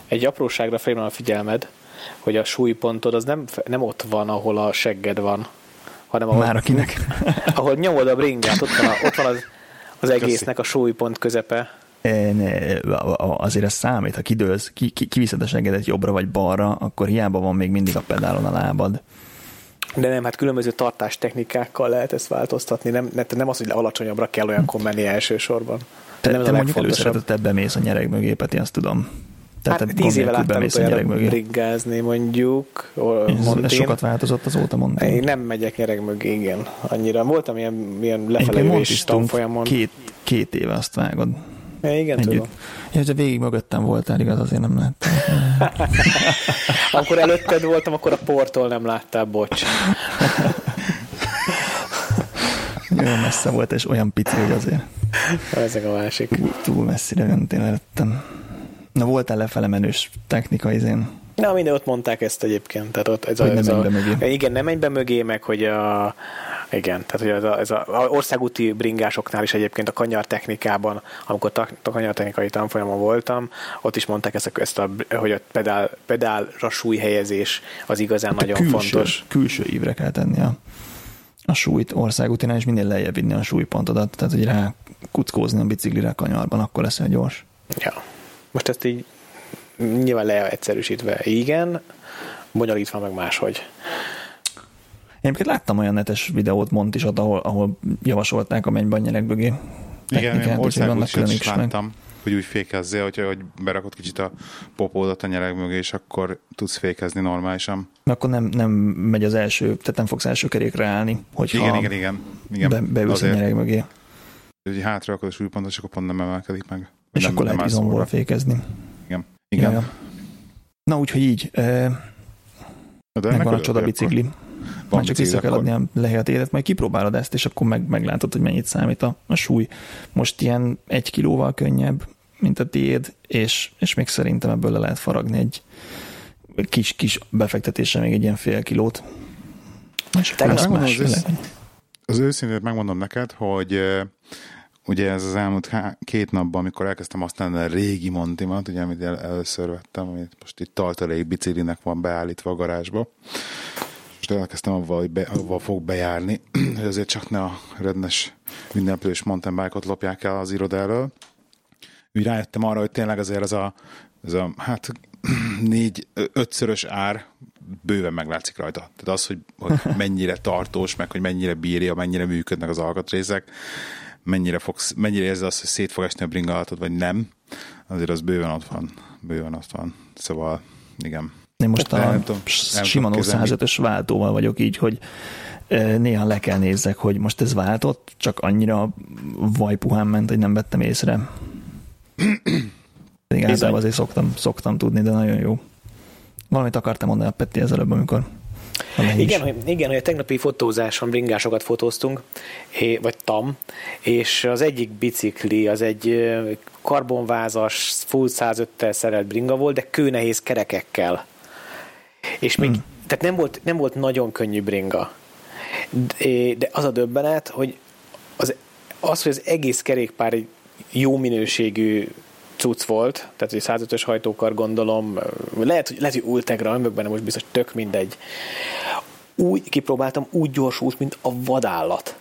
Egy apróságra felhívom a figyelmed, hogy a súlypontod az nem, nem ott van, ahol a segged van, hanem ahol, Már akinek. (laughs) ahol nyomod a bringát, ott van, a, ott van az, az egésznek a súlypont közepe azért ez számít, ha kidőlsz, ki, ki, kiviszed a seggedet jobbra vagy balra, akkor hiába van még mindig a pedálon a lábad. De nem, hát különböző tartástechnikákkal lehet ezt változtatni, nem, nem az, hogy alacsonyabbra kell olyankor menni elsősorban. Te, nem te mondjuk előszeretetebb mész a nyereg mögé, Peti, azt tudom. Tehát hát tíz éve láttam utoljára briggázni mondjuk. Ez sokat változott azóta, mondtam. Én nem megyek nyereg mögé, igen. Annyira. Voltam ilyen, ilyen lefelé tanfolyamon. Két, két éve azt vágod. Ja, igen, Együtt. tudom. Ja, de végig mögöttem voltál, igaz, azért nem láttam. (laughs) akkor előtted voltam, akkor a portól nem láttál, bocs. (laughs) Olyan messze volt, és olyan pici, hogy azért. Ezek a másik. Túl, messzire mentél előttem. Na, voltál lefele menős technika izén? Na, minden ott mondták ezt egyébként. Tehát ott ez a, ez a, mögé. Igen, nem menj be mögé, meg hogy a, igen, tehát hogy ez a, ez a, a országúti bringásoknál is egyébként a kanyar technikában, amikor a, a kanyartechnikai tanfolyamon voltam, ott is mondták ezt, a, ezt a, hogy a pedál, pedálra súlyhelyezés az igazán hát nagyon külső, fontos. Külső ívre kell tenni a, a súlyt országútinál, és minél lejjebb vinni a súlypontodat, tehát hogy rá kuckózni a biciklire a kanyarban, akkor lesz olyan gyors. Ja. Most ezt így nyilván leegyszerűsítve igen, bonyolítva meg máshogy. Én láttam olyan netes videót mond is ott, ahol, ahol javasolták a mennyben nyerek mögé. Igen, én országút is láttam, meg. hogy úgy fékezzél, hogy, hogy berakod kicsit a popódat a nyereg mögé, és akkor tudsz fékezni normálisan. Akkor nem, nem megy az első, tehát nem fogsz első kerékre állni, hogy igen, igen, igen, igen. Be, beülsz a nyereg mögé. hogy hátra akkor súlypontos, akkor pont nem emelkedik meg. És nem, akkor lehet izomból fékezni. Igen. Igen. Ja, ja. Na úgyhogy így. De megvan a csoda bicikli. Van Már csak vissza kell adni a lehetőt, majd kipróbálod ezt, és akkor meg, meglátod, hogy mennyit számít a, a súly. Most ilyen egy kilóval könnyebb, mint a tiéd, és, és még szerintem ebből le lehet faragni egy kis-kis befektetése még egy ilyen fél kilót. És más, más az, az őszintét megmondom neked, hogy ugye ez az elmúlt két napban, amikor elkezdtem használni a régi Montimat, ugye, amit el, először vettem, amit most itt tartalék biciklinek van beállítva a garázsba, most elkezdtem avval, hogy be, avval fog bejárni, (clears throat) hogy azért csak ne a rednes ünneplős mountain bike-ot lopják el az irodáról. Úgy rájöttem arra, hogy tényleg azért ez a, ez a hát (clears throat) négy, ötszörös ár bőven meglátszik rajta. Tehát az, hogy, hogy mennyire (laughs) tartós, meg hogy mennyire bírja, mennyire működnek az alkatrészek, mennyire, fogsz, mennyire érzi azt, hogy szét fog esni a bringalatod, vagy nem, azért az bőven ott van. Bőven ott van. Szóval, igen. Én most a nem tudom, Shimano 105-ös váltóval vagyok így, hogy néha le kell nézzek, hogy most ez váltott, csak annyira vajpuhán ment, hogy nem vettem észre. Pedig általában azért szoktam, szoktam tudni, de nagyon jó. Valamit akartam mondani a Petti ezelőbb, amikor igen, hogy, igen, hogy a tegnapi fotózáson bringásokat fotóztunk, vagy tam, és az egyik bicikli, az egy karbonvázas, full 105-tel szerelt bringa volt, de kőnehéz kerekekkel. És még, hmm. tehát nem volt, nem volt nagyon könnyű bringa. De, de az a döbbenet, hogy az, az, hogy az egész kerékpár egy jó minőségű cucc volt, tehát hogy 105-ös hajtókar gondolom, lehet, hogy, lehet, hogy Ultegra, nem benne most biztos, tök mindegy. Úgy kipróbáltam, úgy gyorsult, mint a vadállat.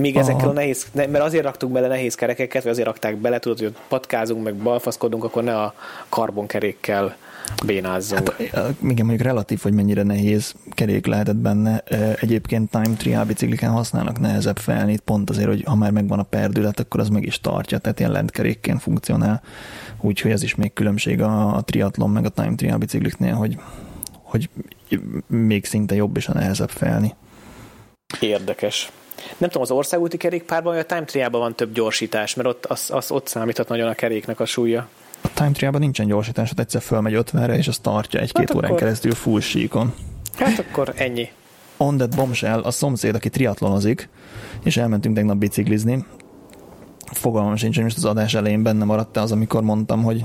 Még Aha. ezekkel a nehéz, mert azért raktuk bele nehéz kerekeket, vagy azért rakták bele, tudod, hogy patkázunk, meg balfaszkodunk, akkor ne a karbonkerékkel bénázzunk. Hát, igen, mondjuk relatív, hogy mennyire nehéz kerék lehetett benne. Egyébként Time Trial bicikliken használnak nehezebb felnit, pont azért, hogy ha már megvan a perdület, akkor az meg is tartja, tehát ilyen lentkerékként funkcionál. Úgyhogy ez is még különbség a, a triatlon meg a Time Trial bicikliknél, hogy, hogy még szinte jobb és a nehezebb felni. Érdekes. Nem tudom, az országúti kerékpárban vagy a time triában van több gyorsítás, mert ott, az, az ott számíthat nagyon a keréknek a súlya. A time triában nincsen gyorsítás, ott egyszer fölmegy 50-re, és az tartja egy-két hát órán akkor... keresztül full síkon. Hát akkor ennyi. On that bombshell, a szomszéd, aki triatlonozik, és elmentünk tegnap biciklizni, fogalmam sincs, hogy most az adás elején benne maradt az, amikor mondtam, hogy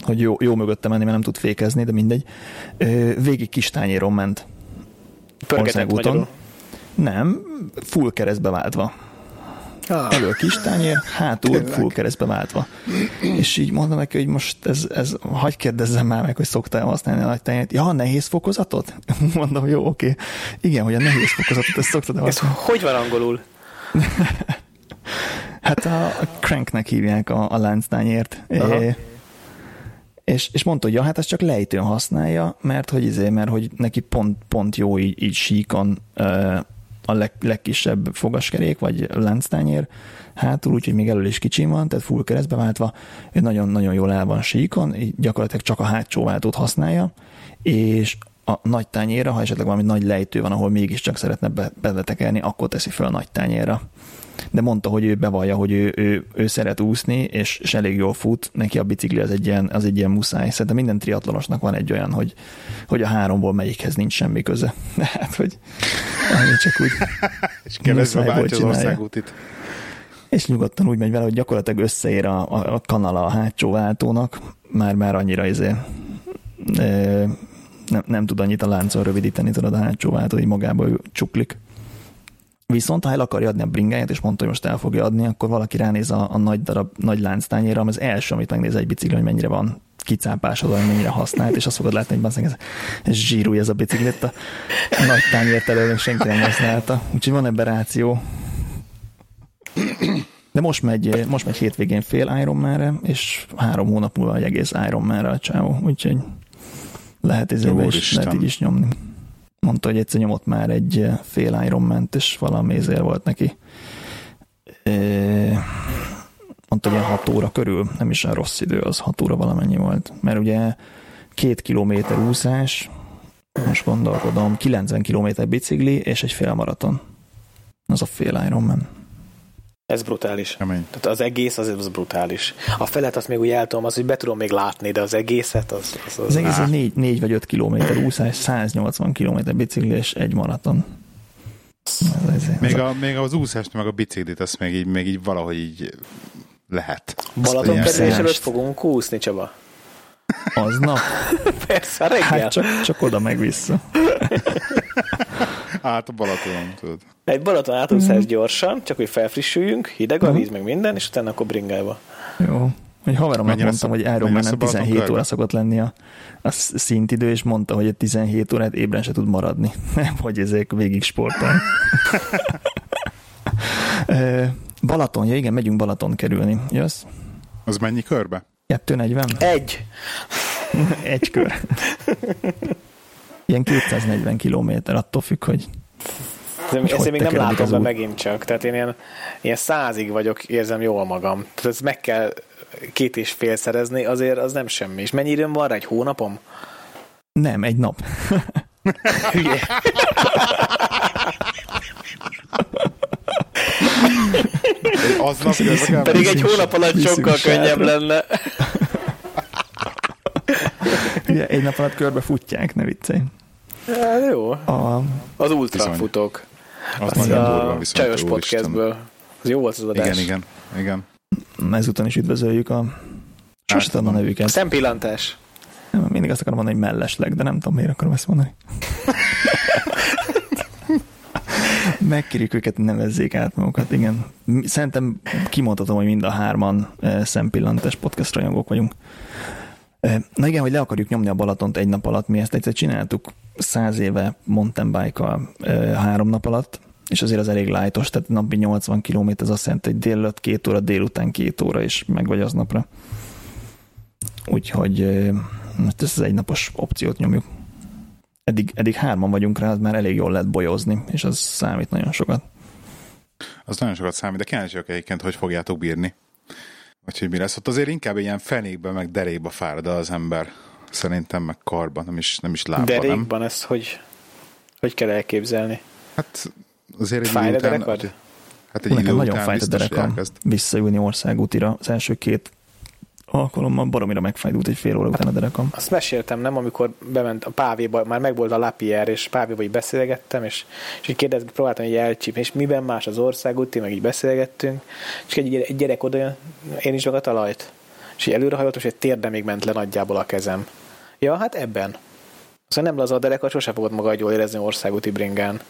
hogy jó, jó mögötte menni, mert nem tud fékezni, de mindegy. Végig kis tányéron ment. Országúton. Nem, full keresztbe váltva. Ah. Elő kis tányér, hátul Tényleg. full keresztbe váltva. És így mondom neki, hogy most ez, ez hagyj kérdezzem már meg, hogy szoktál használni a nagy tányért. Ja, a nehéz fokozatot? (laughs) Mondom, jó, oké. Igen, hogy a nehéz fokozatot, ezt szoktad Ez hogy van angolul? (laughs) hát a, a cranknek hívják a, a lánctányért. É, és, és mondta, hogy ja, hát ezt csak lejtőn használja, mert hogy izé, mert hogy neki pont, pont jó így, így síkon a leg, legkisebb fogaskerék, vagy lánctányér hátul, úgyhogy még elől is kicsi van, tehát full keresztbe váltva, nagyon-nagyon jól el van síkon, gyakorlatilag csak a hátsó váltót használja, és a nagy tányérra, ha esetleg valami nagy lejtő van, ahol mégiscsak szeretne be, bevetekelni, akkor teszi fel a nagy tányérra de mondta, hogy ő bevallja, hogy ő, ő, ő szeret úszni, és, és elég jól fut, neki a bicikli az egy ilyen, az egy ilyen muszáj. Szerintem minden triatlonosnak van egy olyan, hogy, hogy a háromból melyikhez nincs semmi köze. (laughs) Hát, hogy csak úgy (laughs) és keresztbe váltja az országútit. És nyugodtan úgy megy vele, hogy gyakorlatilag összeér a, a, a kanala a hátsó váltónak, már már annyira izé, e, nem, nem tud annyit a láncon rövidíteni, tudod, a hátsó váltó, hogy magába csuklik. Viszont ha el akarja adni a bringáját, és mondta, hogy most el fogja adni, akkor valaki ránéz a, a nagy darab, nagy lánctányéra, az első, amit megnéz egy bicikli, hogy mennyire van kicápásodva, hogy mennyire használt, és azt fogod látni, hogy ez, ez zsírúj ez a biciklit, a nagy tányért elől senki nem használta. Úgyhogy van ebben ráció. De most megy, most megy hétvégén fél Ironmanre, és három hónap múlva egy egész Ironmanre a csávó, úgyhogy lehet ezzel is, lehet így is nyomni mondta, hogy egyszer nyomott már egy eh, fél ironman és valami ezért volt neki. Mondta, hogy ilyen 6 óra körül, nem is a rossz idő, az 6 óra valamennyi volt. Mert ugye két kilométer úszás, most gondolkodom, 90 kilométer bicikli és egy fél maraton. Az a fél Ironman. Ez brutális. Kemény. Tehát az egész az, az brutális. A felet azt még úgy eltolom, az, hogy be tudom még látni, de az egészet az... Az, az, Az egész egy 4, 4 vagy 5 kilométer úszás, 180 kilométer bicikli és egy maraton. Ez, ez, ez Még, a, még az úszást, meg a biciklit, azt még így, még így valahogy így lehet. Balaton színes. előtt fogunk úszni, Csaba. aznap? (laughs) Persze, a reggel. Hát csak, csak oda meg vissza. (laughs) Át a Balatonon, tudod. Egy Balaton átúszás gyorsan, csak hogy felfrissüljünk, hideg a víz, meg minden, és utána akkor bringába. Jó. Hogy haveromnak Mennyire mondtam, hogy Iron Man szok Balaton 17 körbe? óra szokott lenni a, a szintidő, és mondta, hogy egy 17 órát ébren se tud maradni. (laughs) Nem, hogy ezek végig sportolni. (laughs) Ö, Balaton, ja igen, megyünk Balaton kerülni. Jössz? Az mennyi körbe? 240? Egy. Egy kör. (laughs) Ilyen 240 kilométer, attól függ, hogy De Hogy ezt én még nem látom be megint csak. Tehát én ilyen, ilyen százig vagyok, érzem jól magam. Tehát ezt meg kell két és fél szerezni, azért az nem semmi. És mennyi időm van rá? Egy hónapom? nem, egy nap. (laughs) Hülye. Aznap Pedig egy hónap alatt sokkal könnyebb lenne. (laughs) Ugye egy nap alatt körbe futják, ne viccelj. Hát jó. A, Az ultra Bizony. futók. Az Az a csajos podcastből. Az jó volt az adás. Igen, igen, igen. ezúton is üdvözöljük a sose tudom a nevüket. Szempillantás. Nem, mindig azt akarom mondani, hogy mellesleg, de nem tudom, miért akarom ezt mondani. (laughs) Megkérjük őket, nevezzék át magukat, igen. Szerintem kimondhatom, hogy mind a hárman eh, szempillantes podcast rajongók vagyunk. Na igen, hogy le akarjuk nyomni a Balatont egy nap alatt, mi ezt egyszer csináltuk száz éve mountain eh, három nap alatt, és azért az elég lájtos, tehát napi 80 km, ez azt jelenti, hogy délelőtt két óra, délután két óra, és meg vagy aznapra. Úgyhogy ezt az egynapos opciót nyomjuk. Eddig, eddig hárman vagyunk rá, az már elég jól lehet bolyozni, és az számít nagyon sokat. Az nagyon sokat számít, de kíváncsi vagyok egyébként, hogy fogjátok bírni. Vagy hogy mi lesz. Ott azért inkább ilyen fenékbe, meg derékba fárad az ember. Szerintem meg karban, nem is, nem is lábban, nem? Derékban ezt hogy, hogy kell elképzelni? Hát azért egy Fáj idő után... Hát egy Nekem idő nagyon fájt a derekam visszaülni országútira. Az első két alkalommal baromira megfájdult egy fél óra után a derekam. Azt meséltem, nem, amikor bement a pávéba, már megvolt a Lapierre, és pávéba így beszélgettem, és, és így kérdez, próbáltam így elcsípni, és miben más az országúti, meg így beszélgettünk, és egy, egy gyerek oda jön, én is meg a talajt. És így előrehajoltam, és egy térdemig ment le nagyjából a kezem. Ja, hát ebben. Szóval nem laza a derekat, sose fogod magad jól érezni országúti bringán.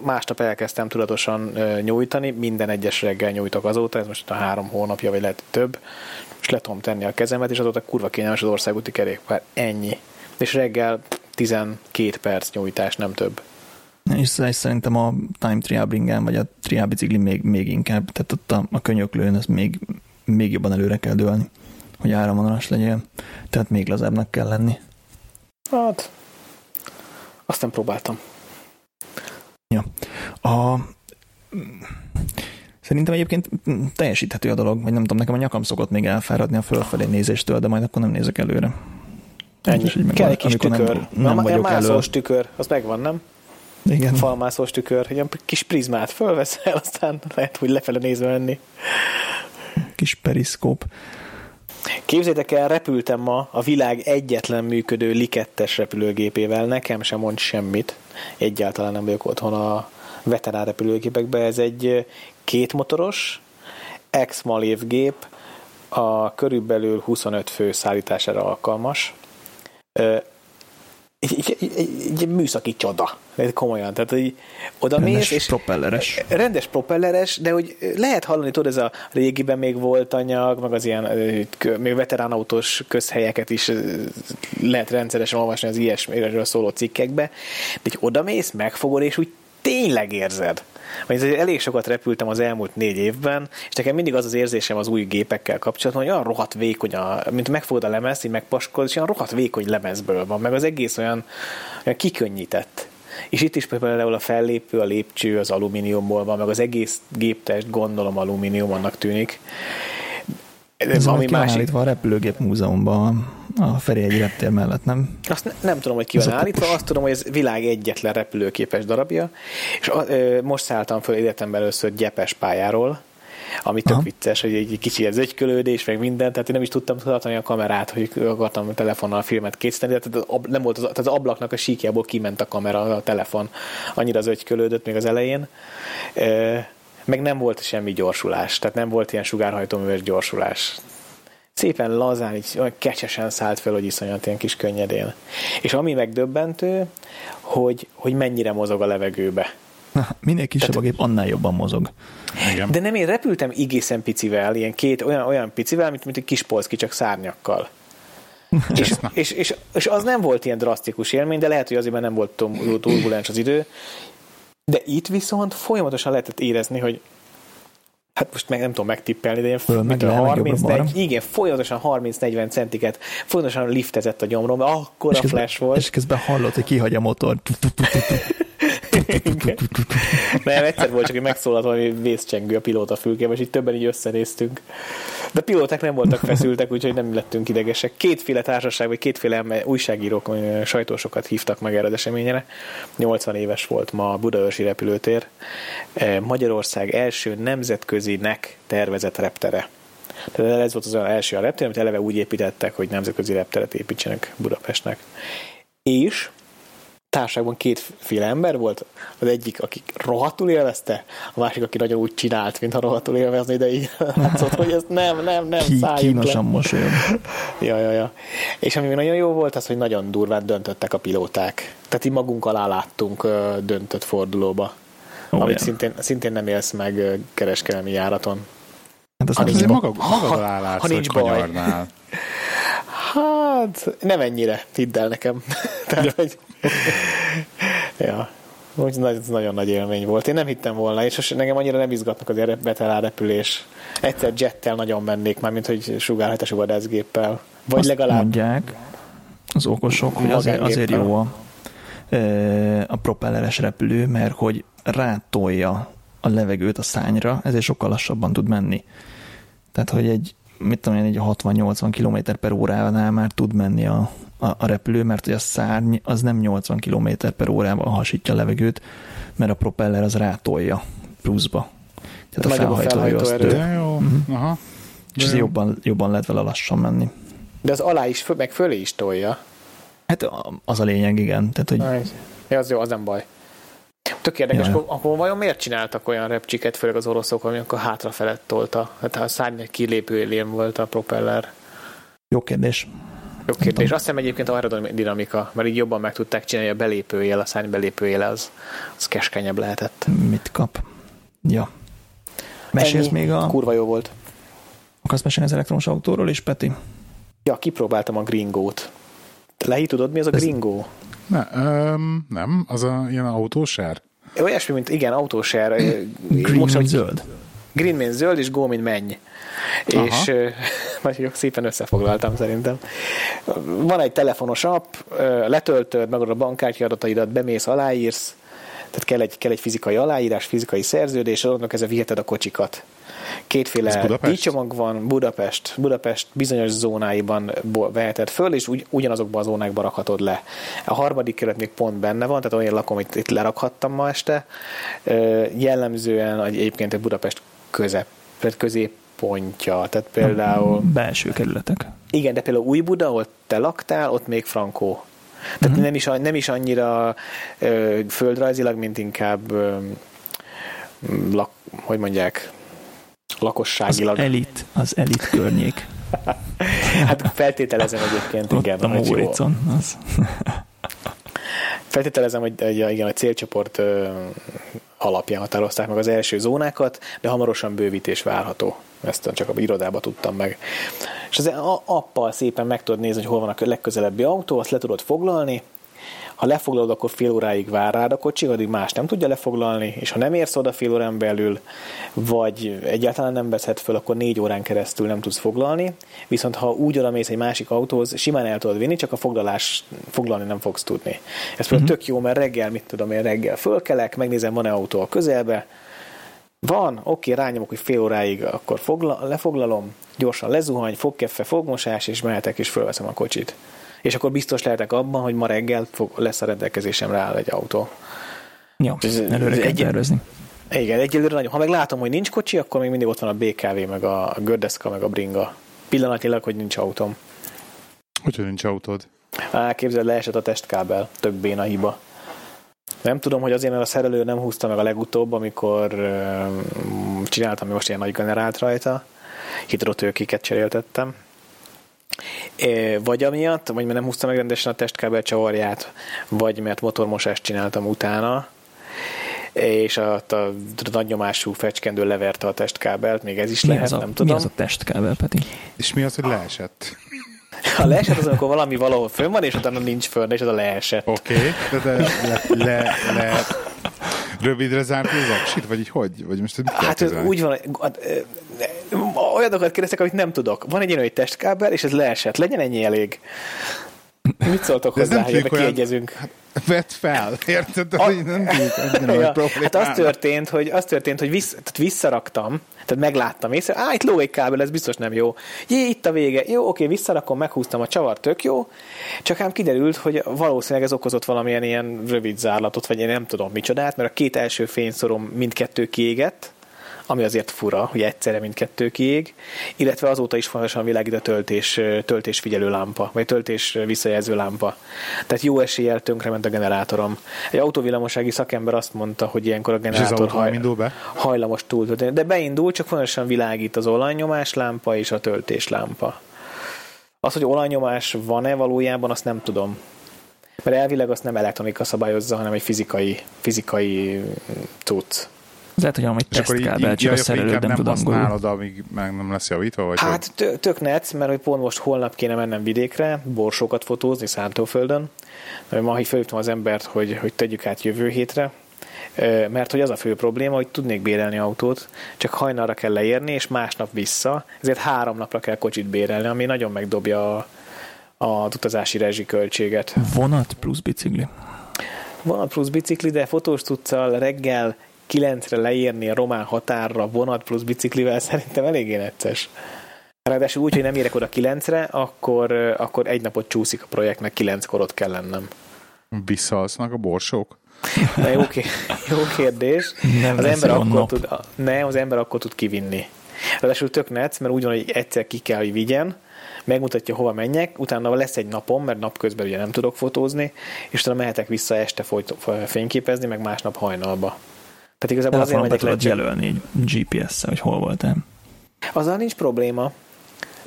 Másnap elkezdtem tudatosan nyújtani, minden egyes reggel nyújtok azóta, ez most a három hónapja, vagy lehet több, és le tudom tenni a kezemet, és azóta kurva kényelmes az országúti kerékpár. Ennyi. És reggel 12 perc nyújtás, nem több. És, szerintem a time trial bringán, vagy a trial bicikli még, még inkább, tehát ott a, a könyöklőn az még, még jobban előre kell dőlni, hogy áramvonalas legyél. Tehát még lazábbnak kell lenni. Hát, azt nem próbáltam. A, szerintem egyébként teljesíthető a dolog, vagy nem tudom, nekem a nyakam szokott még elfáradni a fölfelé nézéstől, de majd akkor nem nézek előre. Ennyi. Így meg- Kell egy kis tükör. Nem, nem Na, vagyok elő. mászós tükör, az megvan, nem? Igen. Falmászós tükör, egy kis prizmát fölveszel, (laughs) aztán lehet, hogy lefele nézve menni. Kis periszkóp. Képzétek el, repültem ma a világ egyetlen működő likettes repülőgépével, nekem sem mond semmit. Egyáltalán nem vagyok otthon a veterán repülőgépekbe. Ez egy kétmotoros, ex-malév gép, a körülbelül 25 fő szállítására alkalmas. Egy, egy, egy, egy műszaki csoda. Komolyan. Tehát, hogy oda mész, Rendes és propelleres. rendes propelleres, de hogy lehet hallani, tudod, ez a régiben még volt anyag, meg az ilyen még veteránautós közhelyeket is lehet rendszeresen olvasni az ilyesmiről szóló cikkekbe, de hogy oda mész, megfogod, és úgy tényleg érzed. Ezért elég sokat repültem az elmúlt négy évben, és nekem mindig az az érzésem az új gépekkel kapcsolatban, hogy olyan rohadt vékony, a, mint megfogod a lemezt, így megpaskolod, és olyan rohadt vékony lemezből van, meg az egész olyan, olyan kikönnyített. És itt is például a fellépő, a lépcső az alumíniumból van, meg az egész géptest gondolom alumínium annak tűnik. Ez ami ki másik... állítva a repülőgép múzeumban a Ferihegy reptér mellett, nem? Azt ne, nem tudom, hogy ki van állítva, azt tudom, hogy ez világ egyetlen repülőképes darabja, és a, ö, most szálltam föl életemben először gyepes pályáról, ami tök Aha. vicces, hogy egy kicsi az ögykölődés, meg minden, tehát én nem is tudtam tartani a kamerát, hogy akartam a telefonnal a filmet készíteni, tehát nem volt az, tehát az ablaknak a síkjából kiment a kamera, a telefon, annyira az ögykölődött még az elején. Meg nem volt semmi gyorsulás, tehát nem volt ilyen sugárhajtóműves gyorsulás szépen lazán, így olyan kecsesen szállt fel, hogy iszonyat ilyen kis könnyedén. És ami megdöbbentő, hogy, hogy mennyire mozog a levegőbe. Na, minél kisebb Tehát, a gép, annál jobban mozog. Igen. De nem, én repültem egészen picivel, ilyen két, olyan, olyan picivel, mint, mint egy kis polszki, csak szárnyakkal. (laughs) és, és, és, és, az nem volt ilyen drasztikus élmény, de lehet, hogy azért nem volt turbulens az idő. De itt viszont folyamatosan lehetett érezni, hogy hát most meg nem tudom megtippelni, de ilyen Föl, meg 30, igen, folyamatosan 30-40 centiket, folyamatosan liftezett a gyomrom, akkor a flash volt. És közben hallott, hogy kihagy a motor. (laughs) Nem, egyszer volt csak, hogy megszólalt valami vészcsengő a pilóta fülkében, és így többen így összenéztünk. De a pilóták nem voltak feszültek, úgyhogy nem lettünk idegesek. Kétféle társaság, vagy kétféle újságírók, sajtósokat hívtak meg erre az eseményre. 80 éves volt ma a Budaörsi repülőtér. E, Magyarország első nemzetközinek tervezett reptere. Tehát ez volt az első a reptér, amit eleve úgy építettek, hogy nemzetközi repteret építsenek Budapestnek. És társaságban kétféle ember volt, az egyik, aki rohadtul élvezte, a másik, aki nagyon úgy csinált, mintha rohadtul élvezni, de így (laughs) látszott, hogy ez nem, nem, nem, Ki, Kínosan mosolyog. (laughs) ja, ja, ja. És ami nagyon jó volt, az, hogy nagyon durván döntöttek a pilóták. Tehát így magunk alá láttunk döntött fordulóba. Oh, amit szintén, szintén nem élsz meg kereskedelmi járaton. Hát az ha nincs, maga, maga alá látsz, ha nincs baj. (laughs) Hát, nem ennyire, hidd el nekem. Tehát, hogy (laughs) ja. Úgy ez nagyon nagy élmény volt. Én nem hittem volna, és nekem annyira nem izgatnak az betelá repülés. Egyszer jettel nagyon mennék már, mint hogy sugárhatású vadászgéppel. Vagy Azt legalább... mondják az okosok, hogy azért, azért jó a, a propelleres repülő, mert hogy rátolja a levegőt a szányra, ezért sokkal lassabban tud menni. Tehát, hogy egy, mit tudom én, egy 60-80 km per óránál már tud menni a, a, a repülő, mert hogy a szárny az nem 80 km per órával hasítja a levegőt, mert a propeller az rátolja pluszba. Tehát a felhajtó, az több. Jó. Uh-huh. Aha. És ez jobban, jobban lehet vele lassan menni. De az alá is, meg fölé is tolja. Hát az a lényeg, igen. Tehát, hogy... Ja, az jó, az nem baj. Tök érdekes, ja. akkor, akkor vajon miért csináltak olyan repcsiket, főleg az oroszok, amikor hátra felett tolta? Hát a szárny kilépő élén volt a propeller. Jó kérdés. Jó kérdés. Azt hiszem egyébként a aerodinamika, mert így jobban meg tudták csinálni, a belépőjel, a szárny belépőjel az, az keskenyebb lehetett. Mit kap? Ja. Mesélsz Ennyi. még a... Kurva jó volt. Akarsz mesélni az elektromos autóról is, Peti? Ja, kipróbáltam a Gringót. Te Lehi, tudod, mi az a Ez... Gringó? Ne, um, nem, az a ilyen autósár? Olyasmi, mint igen, autósár. Green, Most, mint zöld. Green, mint zöld, és Go, mint menny. Aha. És (laughs) nagyon szépen összefoglaltam szerintem. Van egy telefonos app, letöltöd, meg a bankkártya adataidat, bemész, aláírsz, tehát kell egy, kell egy fizikai aláírás, fizikai szerződés, azonnak ezzel viheted a kocsikat. Kétféle díjcsomag van, Budapest, Budapest bizonyos zónáiban veheted föl, és ugy, ugyanazokban a zónákban rakhatod le. A harmadik kerület még pont benne van, tehát olyan lakom, itt, itt lerakhattam ma este. Jellemzően egyébként egy Budapest közep, közép pontja. Tehát például... Belső kerületek. Igen, de például Új Buda, ahol te laktál, ott még frankó. Tehát uh-huh. nem, is, nem is annyira ö, földrajzilag, mint inkább ö, lak, hogy mondják, lakosságilag. Az elit, az elit környék. (laughs) hát feltételezem egyébként, Ott igen. a Móricon, az. (laughs) feltételezem, hogy, hogy igen, a célcsoport ö, alapján határozták meg az első zónákat, de hamarosan bővítés várható. Ezt csak a irodába tudtam meg. És az appal szépen meg tudod nézni, hogy hol van a legközelebbi autó, azt le tudod foglalni, ha lefoglalod, akkor fél óráig vár rád a kocsi, addig más nem tudja lefoglalni, és ha nem érsz oda fél órán belül, vagy egyáltalán nem veszed föl, akkor négy órán keresztül nem tudsz foglalni, viszont ha úgy oda mész egy másik autóhoz, simán el tudod vinni, csak a foglalás, foglalni nem fogsz tudni. Ez például uh-huh. tök jó, mert reggel, mit tudom én, reggel fölkelek, megnézem, van-e autó a közelbe, Van, oké, rányomok, hogy fél óráig, akkor fogla, lefoglalom, gyorsan lezuhany, fogkeffe, fogmosás, és mehetek, és fölveszem a kocsit. És akkor biztos lehetek abban, hogy ma reggel fog, lesz a rendelkezésemre áll egy autó. Jó, előre kell egy, tervezni. Igen, egyelőre nagyon. Ha meg látom, hogy nincs kocsi, akkor még mindig ott van a BKV, meg a gördeszka, meg a bringa. Pillanatilag, hogy nincs autóm. Hogy nincs autód? Á, képzeld, leesett a testkábel. Tök béna hiba. Nem tudom, hogy azért, mert a szerelő nem húzta meg a legutóbb, amikor uh, csináltam most ilyen nagy generált rajta, hidrotőkiket cseréltettem. Vagy amiatt, vagy mert nem húzta meg rendesen a testkábel csavarját, vagy mert motormosást csináltam utána, és a, a, a nagynyomású fecskendő leverte a testkábelt, még ez is mi lehet, a, nem tudom. Mi az a testkábel, Peti? És mi az, hogy leesett? Ha leesett, az amikor valami valahol fönn van, és utána nincs fönn, és az a leesett. Oké, okay, de, de le, le, le, rövidre zárt az aksit, vagy így hogy? Vagy most hát úgy van, olyanokat kérdeztek, amit nem tudok. Van egy ilyen, hogy testkábel, és ez leesett. Legyen ennyi elég. Mit szóltok hozzá, hogy kiegyezünk? Hát, fel, érted? A... Nem tudjuk, (laughs) ja. Hát az történt, hogy, az történt, hogy vissz, tehát visszaraktam, tehát megláttam észre, á, itt ló egy kábel, ez biztos nem jó. Jé, itt a vége. Jó, oké, visszarakom, meghúztam a csavar, tök jó. Csak ám kiderült, hogy valószínűleg ez okozott valamilyen ilyen rövid zárlatot, vagy én nem tudom micsodát, mert a két első fényszorom mindkettő kiégett, ami azért fura, hogy egyszerre mindkettő kiég, illetve azóta is fontosan világít a töltés, töltés figyelő lámpa, vagy töltés visszajelző lámpa. Tehát jó eséllyel tönkrement a generátorom. Egy autóvillamosági szakember azt mondta, hogy ilyenkor a generátor haj, be? hajlamos túl, de beindul, csak fontosan világít az olajnyomás lámpa és a töltés lámpa. Az, hogy olajnyomás van-e valójában, azt nem tudom. Mert elvileg azt nem elektronika szabályozza, hanem egy fizikai, fizikai tudsz. Lehet, hogy amúgy tesztkábel, csak a nem, nem tud angolul. amíg meg nem lesz javítva? Vagy hát hogy? tök net, mert hogy pont most holnap kéne mennem vidékre, borsókat fotózni Szántóföldön. Ma így felhívtam az embert, hogy, hogy tegyük át jövő hétre, mert hogy az a fő probléma, hogy tudnék bérelni autót, csak hajnalra kell leérni, és másnap vissza, ezért három napra kell kocsit bérelni, ami nagyon megdobja a, a utazási rezsiköltséget. Vonat plusz bicikli. Vonat plusz bicikli, de fotós tudszal reggel 9-re leérni a román határra vonat plusz biciklivel szerintem eléggé necces. Ráadásul úgy, hogy nem érek oda 9-re, akkor, akkor egy napot csúszik a projektnek, 9-kor ott kell lennem. Visszaalszanak a borsók? Na, jó, jó kérdés. Nem az ember akkor nap. tud, nem, az ember akkor tud kivinni. Ráadásul tök netsz, mert úgy van, hogy egyszer ki kell, hogy vigyen, megmutatja, hova menjek, utána lesz egy napom, mert napközben ugye nem tudok fotózni, és utána mehetek vissza este folyt, fényképezni, meg másnap hajnalba. Tehát igazából azért megyek le. jelölni egy GPS-szel, hogy hol voltál. Azzal nincs probléma.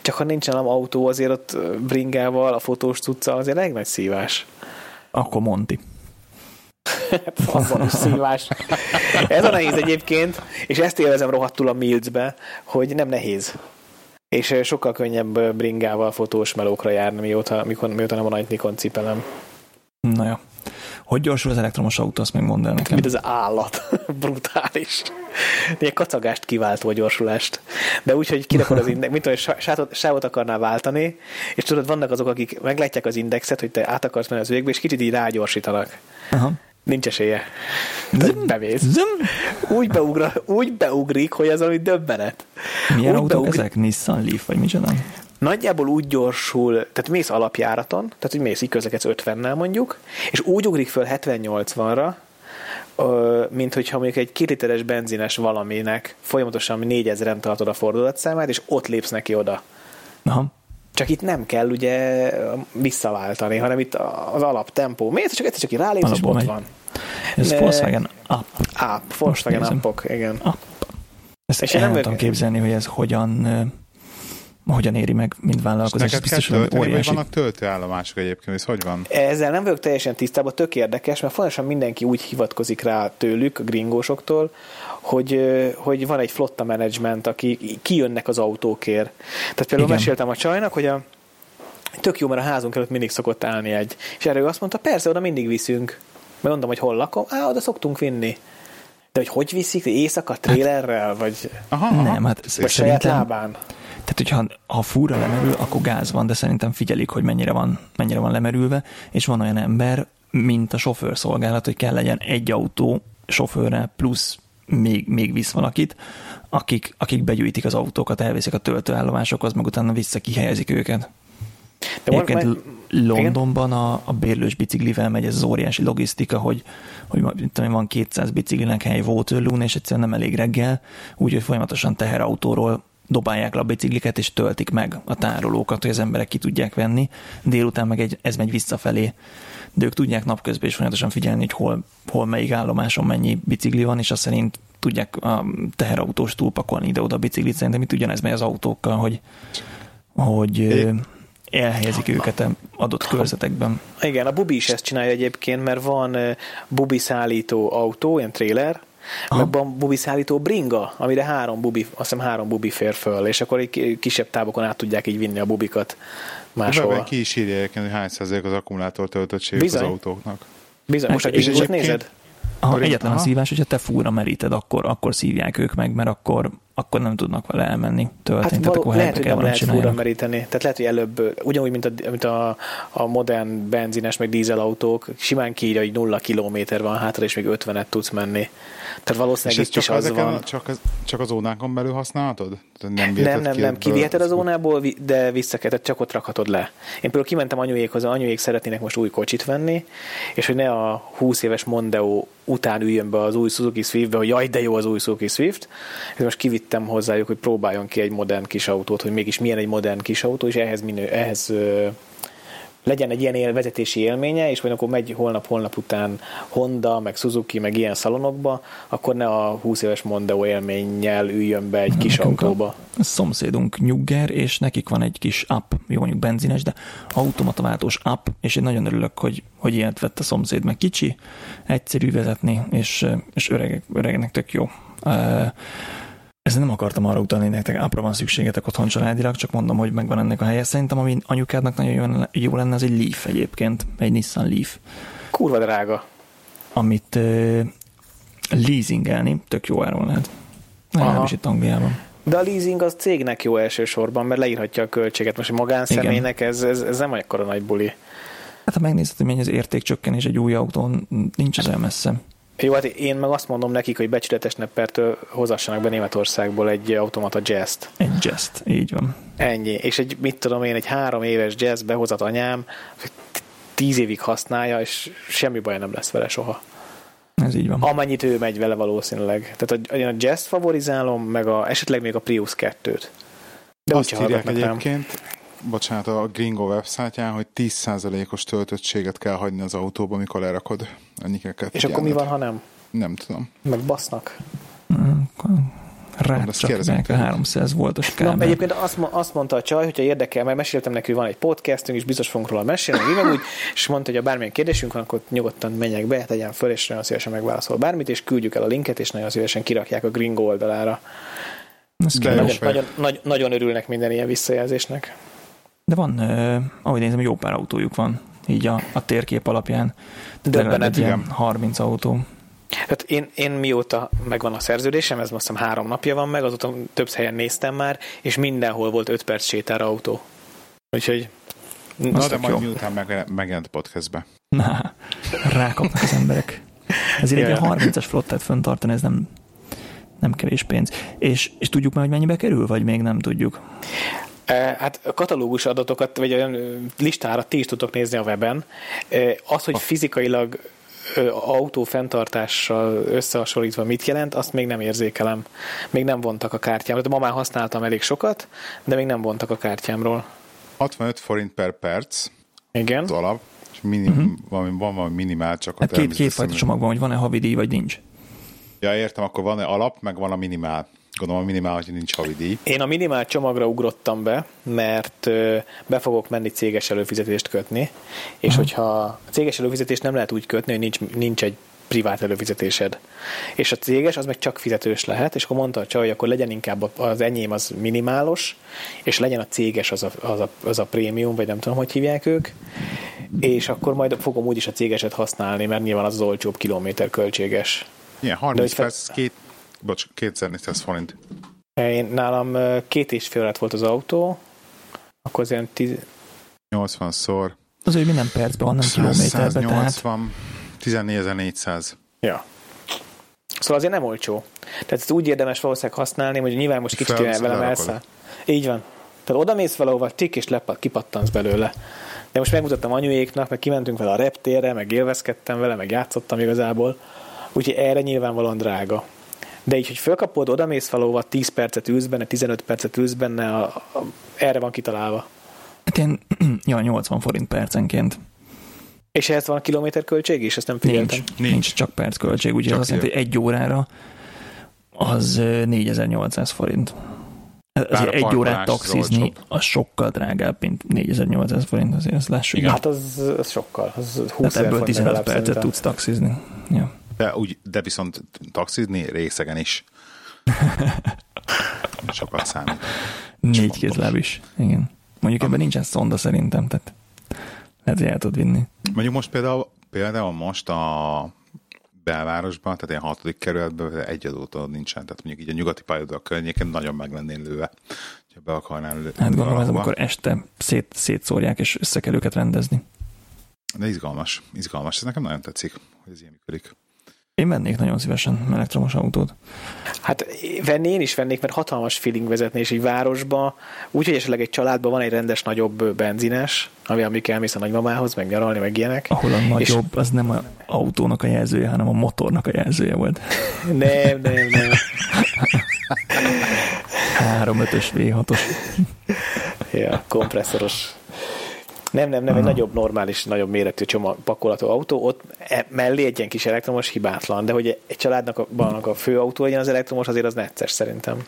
Csak ha nincs nálam autó, azért ott bringával, a fotós cucca, azért nagy szívás. Akkor Monti. Faszban is szívás. Ez a nehéz egyébként, és ezt élvezem rohadtul a Milcbe, hogy nem nehéz. És sokkal könnyebb bringával fotós melókra járni, mióta, mikor, mióta nem van egy Nikon cipelem. Na jó. Hogy gyorsul az elektromos autó, azt még mondd el nekem. Mint az állat. (laughs) Brutális. Ilyen kacagást kiváltó a gyorsulást. De úgy, hogy kirakod az index, mint hogy sávot, sávot akarnál váltani, és tudod, vannak azok, akik meglátják az indexet, hogy te át akarsz menni az végbe, és kicsit így rágyorsítanak. Aha. Nincs esélye. Bevész. Úgy, beugra, úgy beugrik, hogy az, ami döbbenet. Milyen úgy autók beugrik. ezek? Nissan Leaf, vagy micsoda? Nagyjából úgy gyorsul, tehát mész alapjáraton, tehát hogy mész így közlekedsz 50-nel mondjuk, és úgy ugrik föl 70-80-ra, mint hogyha mondjuk egy két literes benzines valaminek folyamatosan 4000-en tartod a fordulatszámát, és ott lépsz neki oda. Aha. Csak itt nem kell ugye visszaváltani, hanem itt az alaptempó. Miért? Csak egyszer csak így rálépsz, és ott megy. van. Ez De... Volkswagen Up. Up, Volkswagen Upok, igen. Up. Ezt és én nem tudom képzelni, hogy ez hogyan hogyan éri meg, mint vállalkozás. És biztos, tölteni, vagy vannak töltőállomások egyébként, ez hogy van? Ezzel nem vagyok teljesen tisztában, tök érdekes, mert fontosan mindenki úgy hivatkozik rá tőlük, a gringósoktól, hogy, hogy van egy flotta menedzsment, aki kijönnek az autókért. Tehát például Igen. meséltem a csajnak, hogy a tök jó, mert a házunk előtt mindig szokott állni egy. És erről azt mondta, persze, oda mindig viszünk. Mert mondom, hogy hol lakom, á, oda szoktunk vinni. De hogy hogy viszik, éjszaka trélerrel, vagy, aha, aha. Nem, hát vagy saját lábán? Tehát, hogyha ha fúra lemerül, akkor gáz van, de szerintem figyelik, hogy mennyire van, mennyire van lemerülve, és van olyan ember, mint a sofőrszolgálat, hogy kell legyen egy autó sofőrre plusz még, még visz valakit, akik, akik begyűjtik az autókat, elviszik a töltőállomásokhoz, meg utána vissza kihelyezik őket. De Egyébként majd, Londonban a, a bérlős biciklivel megy ez az óriási logisztika, hogy, hogy tudom, van 200 biciklinek hely waterloo és egyszerűen nem elég reggel, úgyhogy folyamatosan teherautóról dobálják le a bicikliket, és töltik meg a tárolókat, hogy az emberek ki tudják venni. Délután meg egy, ez megy visszafelé, de ők tudják napközben is folyamatosan figyelni, hogy hol, hol melyik állomáson mennyi bicikli van, és azt szerint tudják a teherautós túlpakolni ide-oda a biciklit. Szerintem itt ugyanez megy az autókkal, hogy, hogy é. elhelyezik őket adott körzetekben. Igen, a Bubi is ezt csinálja egyébként, mert van Bubi szállító autó, ilyen trailer, Aha. meg van bubi szállító bringa, amire három bubi, azt hiszem három bubi fér föl, és akkor egy kisebb távokon át tudják így vinni a bubikat máshol. Ki is írja hogy hány százalék az akkumulátor töltöttség az autóknak. Bizony, most a bringot nézed? Aha, egyetlen a szívás, hogyha te fúra meríted, akkor, akkor szívják ők meg, mert akkor, akkor nem tudnak vele elmenni tölteni. Hát tehát akkor lehet, hogy nem lehet fúra meríteni. Tehát lehet, hogy előbb, ugyanúgy, mint a, mint a, a modern benzines, meg dízelautók, simán kiírja, hogy nulla kilométer van hátra, és még 50-et tudsz menni. Tehát valószínűleg itt is az van. Csak, az, csak a zónákon belül használhatod? Nem, nem, nem, nem. Kiviheted a zónából, de vissza kell, csak ott rakhatod le. Én például kimentem anyuékhoz, anyuék szeretnének most új kocsit venni, és hogy ne a 20 éves Mondeo után üljön be az új Suzuki Swiftbe, hogy jaj, de jó az új Suzuki Swift. És most kivittem hozzájuk, hogy próbáljon ki egy modern kis autót, hogy mégis milyen egy modern kis autó, és ehhez, minő, ehhez legyen egy ilyen él, vezetési élménye, és vagy akkor megy holnap-holnap után Honda, meg Suzuki, meg ilyen szalonokba, akkor ne a 20 éves Mondeo élménnyel üljön be egy kis Nekünk autóba. A szomszédunk nyugger, és nekik van egy kis app, jó mondjuk benzines, de automataváltós app, és én nagyon örülök, hogy, hogy ilyet vett a szomszéd, meg kicsi, egyszerű vezetni, és, és öregek, öregnek tök jó. Uh, ezt nem akartam arra utalni, nektek apra van szükségetek otthon családilag, csak mondom, hogy megvan ennek a helye. Szerintem, ami anyukádnak nagyon jó lenne, az egy Leaf egyébként, egy Nissan Leaf. Kurva drága. Amit uh, leasingelni tök jó áron lehet. Legalábbis itt Angliában. De a leasing az cégnek jó elsősorban, mert leírhatja a költséget. Most a magánszemélynek ez, ez, ez nem akkora nagy buli. Hát ha megnézed, hogy mennyi az értékcsökkenés egy új autón, nincs az el messze. Jó, hát én meg azt mondom nekik, hogy becsületes neppertől hozassanak be Németországból egy automata jazz-t. Egy jazz így van. Ennyi. És egy, mit tudom én, egy három éves jazz behozat anyám, tíz évig használja, és semmi baj nem lesz vele soha. Ez így van. Amennyit ő megy vele valószínűleg. Tehát a, a jazz favorizálom, meg a, esetleg még a Prius 2-t. De azt írják egyébként, meg bocsánat, a Gringo websájtján, hogy 10%-os töltöttséget kell hagyni az autóba, mikor lerakod. Ennyi kell És akkor mi van, ha nem? Nem tudom. Meg basznak. Rácsapják a 300 voltos kábel. Na, egyébként azt, azt mondta a csaj, hogyha érdekel, mert meséltem neki, hogy van egy podcastünk, és biztos fogunk róla mesélni, meg úgy, és mondta, hogy ha bármilyen kérdésünk van, akkor nyugodtan menjek be, tegyen föl, és nagyon szívesen megválaszol bármit, és küldjük el a linket, és nagyon szívesen kirakják a Gringo oldalára. Nagyon, nagyon, nagyon, nagyon örülnek minden ilyen visszajelzésnek. De van, uh, ahogy nézem, jó pár autójuk van, így a, a térkép alapján. Döbbenet, ilyen 30 autó. Hát én, én mióta megvan a szerződésem, ez most hiszem három napja van meg, azóta több helyen néztem már, és mindenhol volt 5 perc sétára autó. Úgyhogy... Na, de majd jó. miután meg, megjelent podcastbe. Na, rákapnak az emberek. Ezért egy 30-as flottát föntartani, ez nem, nem kevés pénz. És, és tudjuk már, hogy mennyibe kerül, vagy még nem tudjuk? Hát katalógus adatokat, vagy olyan listára ti is tudtok nézni a weben. Az, hogy fizikailag autó fenntartással összehasonlítva mit jelent, azt még nem érzékelem. Még nem vontak a kártyámról. De ma már használtam elég sokat, de még nem vontak a kártyámról. 65 forint per perc. Igen. Az alap. És minim, uh-huh. valami, van valami minimál, csak hát két, két fajta csomag van, hogy van-e havidíj, vagy nincs. Ja, értem, akkor van-e alap, meg van a minimál. Gondolom a minimál, hogy nincs havidíj. Én a minimál csomagra ugrottam be, mert be fogok menni céges előfizetést kötni, és uh-huh. hogyha a céges előfizetést nem lehet úgy kötni, hogy nincs, nincs egy privát előfizetésed. És a céges az meg csak fizetős lehet, és akkor mondta a csaj, hogy akkor legyen inkább az enyém az minimálos, és legyen a céges az a, az a, az a prémium, vagy nem tudom, hogy hívják ők, és akkor majd fogom úgyis a cégeset használni, mert nyilván az az olcsóbb kilométer költséges. Igen, 30 perc, két, bocs, 2400 forint. Én, nálam két és fél lett volt az autó, akkor az ilyen 10... 80 szor. Az, hogy minden percben van, nem kilométerben. 180, tehát... 14400. Ja. Szóval azért nem olcsó. Tehát ezt úgy érdemes valószínűleg használni, hogy nyilván most kicsit Fel, velem elszáll. Így van. Tehát oda mész valahova, tik és lepat, kipattansz belőle. De most megmutattam anyuéknak, meg kimentünk vele a reptérre, meg élvezkedtem vele, meg játszottam igazából. Úgyhogy erre nyilvánvalóan drága. De így, hogy fölkapod, oda mész valahova, 10 percet ülsz benne, 15 percet ülsz benne, a, a, erre van kitalálva. Hát ilyen, (clears throat) ja, 80 forint percenként. És ehhez van kilométer költség is? Ezt nem figyeltem. Nincs, nincs, nincs csak perc költség, úgyhogy az azt jelenti, hogy egy órára az 4800 forint. Azért egy órát taxizni, az sokkal drágább, mint 4800 forint, azért ezt lássuk. Igen. Hát az, az sokkal. Az 20 hát ebből 15 percet szerintem. tudsz taxizni. Ja. De, úgy, de viszont taxizni részegen is. (laughs) Sokat számít. Négy kézláb is, igen. Mondjuk ebben nincsen szonda szerintem, tehát lehet, hogy el tud vinni. Mondjuk most például, például most a belvárosban, tehát ilyen hatodik kerületben egy adótól nincsen, tehát mondjuk így a nyugati pályaudvar környéken nagyon meg lennél lőve, ha be akarnál lőni. Hát gondolom, ez amikor este szét, szétszórják, és össze kell őket rendezni. De izgalmas, izgalmas. Ez nekem nagyon tetszik, hogy ez ilyen működik. Én vennék nagyon szívesen elektromos autót. Hát venni én is vennék, mert hatalmas feeling vezetni, és egy városba, úgyhogy esetleg egy családban van egy rendes nagyobb benzines, ami amikor elmész a nagymamához, meg nyaralni, meg ilyenek. Ahol a nagyobb, és... az nem az autónak a jelzője, hanem a motornak a jelzője volt. (laughs) nem, nem, nem. 3-5-ös V6-os. ja, kompresszoros nem, nem, nem, uh-huh. egy nagyobb, normális, nagyobb méretű csomag, pakolatú autó, ott e, mellé egy ilyen kis elektromos hibátlan, de hogy egy családnak a, a fő autó legyen az elektromos, azért az necces szerintem.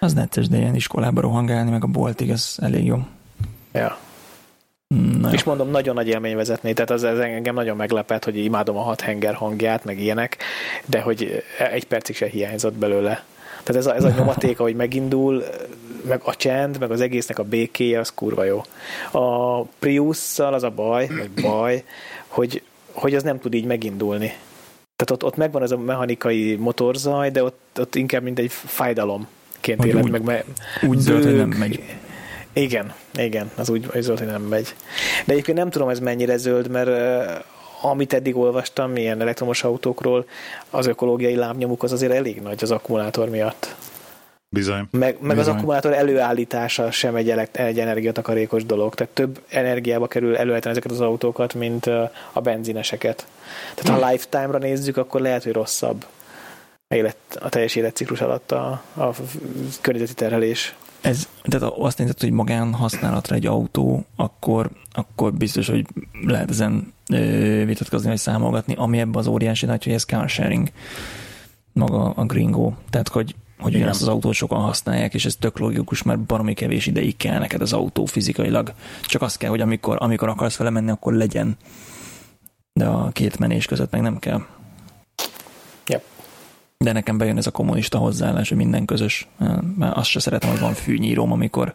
Az necces, de ilyen iskolába rohangálni, meg a boltig, az elég jó. Ja. Na és mondom, nagyon nagy élmény vezetni, tehát az, az engem nagyon meglepett, hogy imádom a hat henger hangját, meg ilyenek, de hogy egy percig se hiányzott belőle. Tehát ez a, ez a nyomaték, ahogy megindul, meg a csend, meg az egésznek a békéje, az kurva jó. A Prius-szal az a baj, vagy baj, hogy, hogy az nem tud így megindulni. Tehát ott, ott megvan ez a mechanikai motorzaj, de ott, ott inkább mint egy fájdalomként éled meg. Mert úgy zöld, hogy nem megy. Igen, igen, az úgy zöld, hogy nem megy. De egyébként nem tudom, ez mennyire zöld, mert amit eddig olvastam, milyen elektromos autókról, az ökológiai lábnyomuk az azért elég nagy az akkumulátor miatt. Bizony. Meg, meg Bizony. az akkumulátor előállítása sem egy, elekt, egy energiatakarékos dolog. Tehát több energiába kerül előállítani ezeket az autókat, mint a benzineseket. Tehát ha lifetime-ra nézzük, akkor lehet, hogy rosszabb élet, a teljes életciklus alatt a, a környezeti terhelés. Ez, tehát azt nézett, hogy magán használatra egy autó, akkor, akkor biztos, hogy lehet ezen ö, vitatkozni, vagy számolgatni, ami ebben az óriási nagy, hogy ez car sharing maga a gringo. Tehát, hogy hogy ugyanazt az autót sokan használják, és ez tök logikus, mert baromi kevés ideig kell neked az autó fizikailag. Csak azt kell, hogy amikor, amikor akarsz vele menni, akkor legyen. De a két menés között meg nem kell. De nekem bejön ez a kommunista hozzáállás, hogy minden közös. Mert azt se szeretem, hogy van fűnyíróm, amikor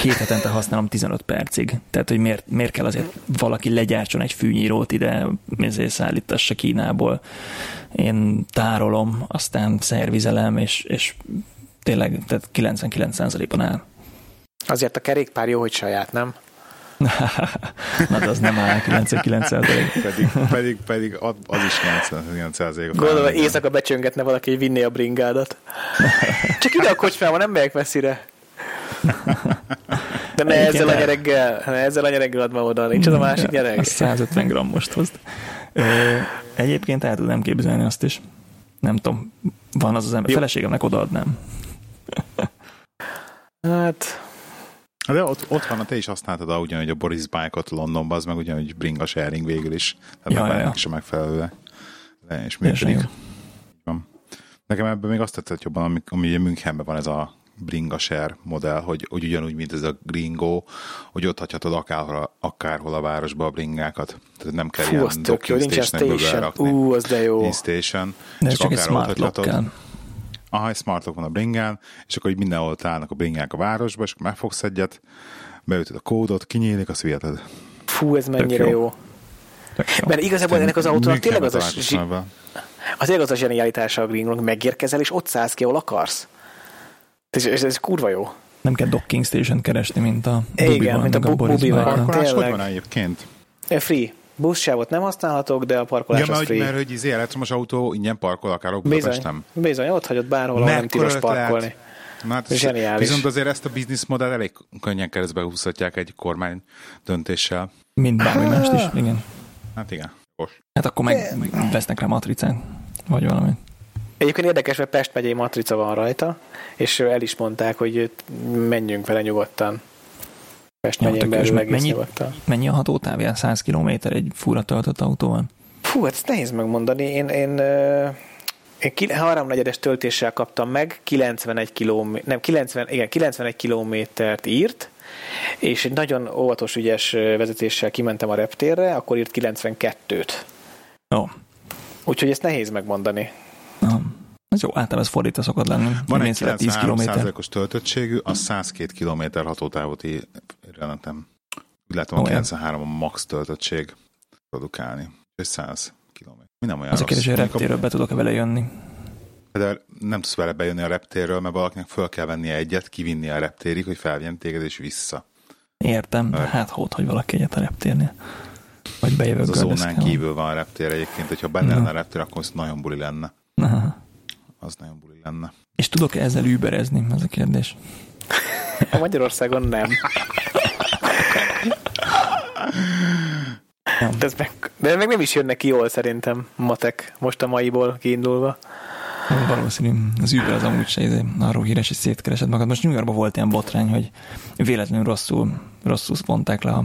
két hetente használom 15 percig. Tehát, hogy miért, miért kell azért valaki legyártson egy fűnyírót ide, ezért szállítassa Kínából. Én tárolom, aztán szervizelem, és, és tényleg tehát 99%-on áll. Azért a kerékpár jó, hogy saját, nem? (laughs) Na, de az nem áll 99 pedig, pedig, pedig az is 99 Gondolom, éjszaka becsöngetne valaki, hogy vinné a bringádat. Csak ide a kocsmába, nem megyek messzire. De ne ezzel a nyereggel, ne ezzel a nyereggel adva oda, nincs az a másik gyerek. 150 grammost hozt. Egyébként el tudnám képzelni azt is. Nem tudom, van az az ember. Feleségemnek odaadnám. Hát, de ott, ott van, te is használtad ugyanúgy a Boris Bike-ot Londonban, az meg ugyanúgy bring a sharing végül is. Tehát ja, ja. is a megfelelő le, és működik. Nekem ebben még azt tetszett jobban, ami, ami ugye Münchenben van ez a bring a share modell, hogy, hogy ugyanúgy, mint ez a Gringo, hogy ott hagyhatod akárhol, akárhol a városba a bringákat. Tehát nem kell Fú, ilyen docking station Ú, az de jó. Station. De csak, csak egy smart lock aha, egy smartlock van a bringán, és akkor így mindenhol állnak a bringák a városba, és akkor megfogsz egyet, beütöd a kódot, kinyílik, azt viheted. Fú, ez mennyire jó. jó. Mert igazából ennek az autónak tényleg az a, zsi... az az a zsenialitása a Green megérkezel, és ott szállsz ki, ahol akarsz. Ez, ez, ez kurva jó. Nem kell docking station keresni, mint a Igen, mint a, a Bubiban. Parkolás hogy van egyébként? Free. Buszsávot nem használhatok, de a parkolás ja, az mert, free. mert hogy izé elektromos autó ingyen parkol akár Bizony, Budapesten. bizony, ott hagyott bárhol, ahol nem tilos parkolni. Na, hát Zseniális. Viszont azért ezt a bizniszmodell elég könnyen keresztbe húzhatják egy kormány döntéssel. Mint bármi mást is, igen. Hát igen. Most. Hát akkor meg, meg vesznek rá matricát, vagy valami. Egyébként érdekes, mert Pest megyei matrica van rajta, és el is mondták, hogy menjünk vele nyugodtan. Pest megyén belül egész mennyi-. Mennyi a hatótávja? 100 km egy fura töltött autóval? Fú, hát ezt nehéz megmondani. Én, én, én ki- háromnegyedes töltéssel kaptam meg, 91 km, nem, 90, igen, 91 kilométert írt, és egy nagyon óvatos, ügyes vezetéssel kimentem a reptérre, akkor írt 92-t. Jó. Úgyhogy ezt nehéz megmondani. Ez jó, általában ez fordítva szokott lenni. Van egy Mész vele 10 km. 93%-os töltöttségű, az 102 km hatótávot ír jelentem. Úgy látom, a Olyan. 93 a max töltöttség produkálni. És 100 km. Mi nem olyan Az a rossz. kérdés, hogy a Mondjuk reptérről be tudok-e vele jönni. De nem tudsz vele bejönni a reptérről, mert valakinek föl kell vennie egyet, kivinni a reptérig, hogy felvjen téged és vissza. Értem, Ö. hát hót, hogy valaki egyet a reptérnél. Vagy bejövök Ez a zónán kívül van a reptér egyébként, hogyha benne lenne a reptér, akkor az nagyon buli lenne. Aha. Az nagyon buli lenne. És tudok-e ezzel überezni? Ez a kérdés. (laughs) A Magyarországon nem. De, ez meg, de meg nem is jön neki jól szerintem, matek, most a maiból kiindulva. Valószínű. Az Uber az amúgy se izé, arról híres, hogy szétkeresed magad. Most New Yorkban volt ilyen botrány, hogy véletlenül rosszul, rosszul vonták le a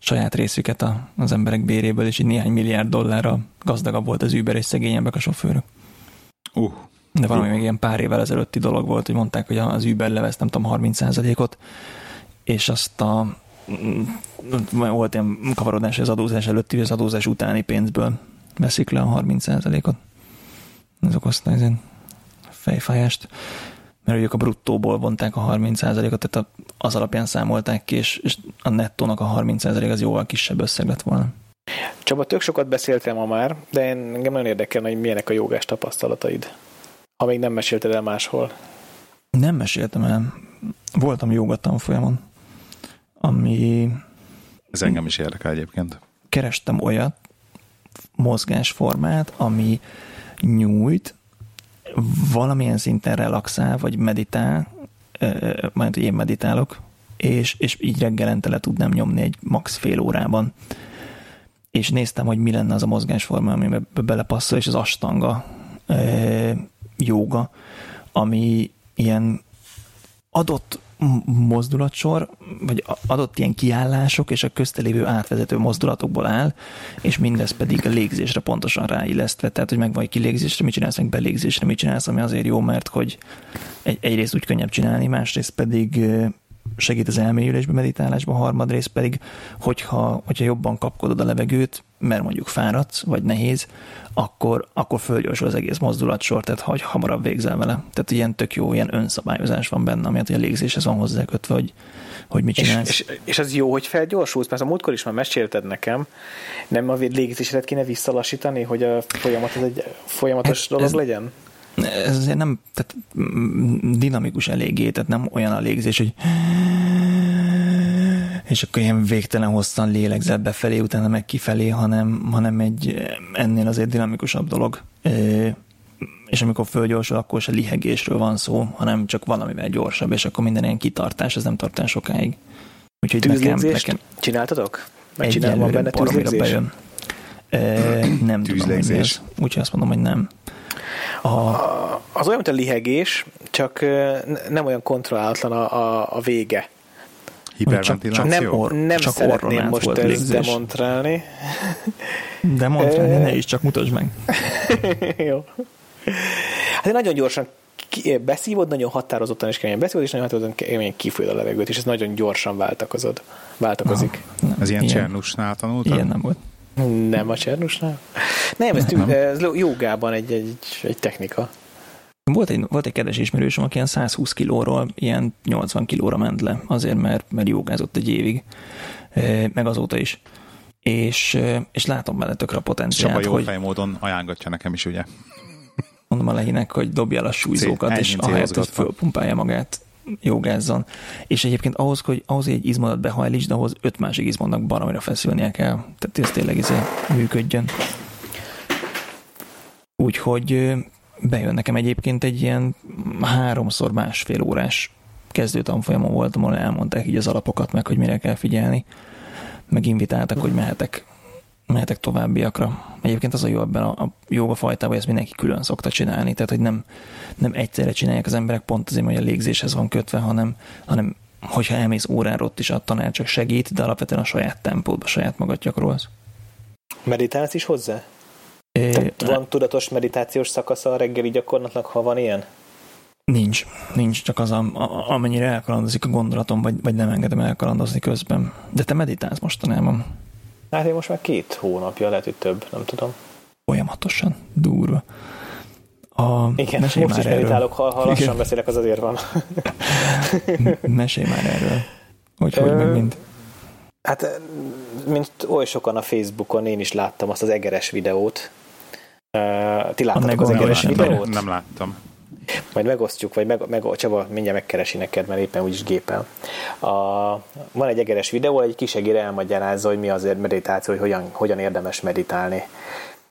saját részüket a, az emberek béréből, és így néhány milliárd dollárra gazdagabb volt az Uber, és szegényebbek a sofőrök. Uh, De valami még ilyen pár évvel ezelőtti dolog volt, hogy mondták, hogy az Uber levesz, nem tudom, 30%-ot, és azt a mm, volt ilyen kavarodás az adózás előtti, az adózás utáni pénzből veszik le a 30%-ot. Ez okozta ezen fejfájást, mert ők a bruttóból vonták a 30%-ot, tehát az alapján számolták ki, és, és a nettónak a 30% az jóval kisebb összeg lett volna. Csaba, tök sokat beszéltem ma már, de én- engem nagyon érdekelne, hogy milyenek a jogás tapasztalataid. Ha még nem mesélted el máshol. Nem meséltem el. Voltam joga tanfolyamon, ami ez engem is érdekel egyébként. kerestem olyat mozgásformát, ami nyújt, valamilyen szinten relaxál, vagy meditál, majd hogy én meditálok, és, és így reggelente le tudnám nyomni egy max fél órában. És néztem, hogy mi lenne az a mozgásforma, amibe belepasszol, és az astanga ö, jóga, ami ilyen adott mozdulatsor, vagy adott ilyen kiállások és a köztelévő átvezető mozdulatokból áll, és mindez pedig a légzésre pontosan ráillesztve. Tehát, hogy megvan, hogy kilégzésre mit csinálsz, meg belégzésre mit csinálsz, ami azért jó, mert hogy egy, egyrészt úgy könnyebb csinálni, másrészt pedig segít az elmélyülésbe, meditálásba, harmadrészt pedig, hogyha, hogyha jobban kapkodod a levegőt, mert mondjuk fáradsz, vagy nehéz, akkor, akkor fölgyorsul az egész mozdulatsor, tehát hogy hamarabb végzel vele. Tehát ilyen tök jó, ilyen önszabályozás van benne, ami hogy a légzéshez van hozzákötve, hogy, hogy mit És, csinálsz. és, és, az jó, hogy felgyorsulsz, mert a múltkor is már mesélted nekem, nem a légzésedet kéne visszalassítani, hogy a folyamat az egy folyamatos Hát dolog ez- legyen? Ez azért nem tehát mm, dinamikus eléggé, tehát nem olyan a légzés, hogy és akkor ilyen végtelen hosszan lélegzel befelé, utána meg kifelé, hanem, hanem egy ennél azért dinamikusabb dolog. És amikor fölgyorsul, akkor se lihegésről van szó, hanem csak valamivel gyorsabb, és akkor minden ilyen kitartás, ez nem tart el sokáig. Úgyhogy nekem, nekem csináltatok? Meg csinálva van egyelőre benne bejön. Ö, nem tudom, hogy ez. Úgyhogy azt mondom, hogy nem. A, Az olyan, mint a lihegés, csak nem olyan kontrollálatlan a, a, a vége. Hiperventiláció? Nem, Or- nem csak szeretném most ezt demonstrálni. de mondd rá, ne is, csak mutasd meg. (laughs) Jó. Hát én nagyon gyorsan ki- beszívod, nagyon határozottan és keményen beszívod, és nagyon határozottan keményen kifújod a levegőt, és ez nagyon gyorsan váltakozod. Váltakozik. Nem, Ez ilyen, ilyen, Csernusnál tanultad? ilyen nem volt. Nem a Csernusnál? Nem, ez, tű, ez jogában egy, egy, egy technika. Volt egy, volt egy kedves ismerősöm, aki ilyen 120 kilóról ilyen 80 kilóra ment le, azért, mert, mert jogázott egy évig, meg azóta is. És, és látom benne tökre a Csaba potenciált, jó hogy módon ajánlatja nekem is, ugye? mondom a lehinek, hogy dobja el a súlyzókat, Cél- és ahelyett, hogy fölpumpálja magát jogázzon. És egyébként ahhoz, hogy ahhoz egy izmodat behajlítsd, ahhoz öt másik izmodnak baromira feszülnie kell. Tehát ez tényleg izé működjön. Úgyhogy bejön nekem egyébként egy ilyen háromszor másfél órás kezdő tanfolyamon voltam, ahol elmondták így az alapokat meg, hogy mire kell figyelni. Meg invitáltak, hogy mehetek, mehetek továbbiakra. Egyébként az a jó ebben a, a jóga fajtában, hogy ezt mindenki külön szokta csinálni, tehát hogy nem, nem egyszerre csinálják az emberek pont azért, hogy a légzéshez van kötve, hanem, hanem hogyha elmész órára, ott is a tanár csak segít, de alapvetően a saját tempódba, saját magad gyakorolsz. Meditálsz is hozzá? É, Tehát van tudatos meditációs szakasza a reggeli gyakorlatnak, ha van ilyen? Nincs, nincs, csak az, a, a, amennyire elkalandozik a gondolatom, vagy, vagy nem engedem elkalandozni közben. De te meditálsz mostanában? Hát én most már két hónapja, lehet, hogy több, nem tudom. Folyamatosan, durva. A, Igen, most már is meditálok, ha, ha lassan Igen. beszélek, az azért van. mesélj már erről. Hogy, hogy meg mind. Hát, mint oly sokan a Facebookon, én is láttam azt az egeres videót. Ti láttatok az egeres videót? Nem láttam. Majd megosztjuk, vagy meg, meg, Csaba mindjárt megkeresi neked, mert éppen úgyis gépel. A, van egy egeres videó, egy kis egér elmagyarázza, hogy mi az meditáció, hogy hogyan, hogyan érdemes meditálni.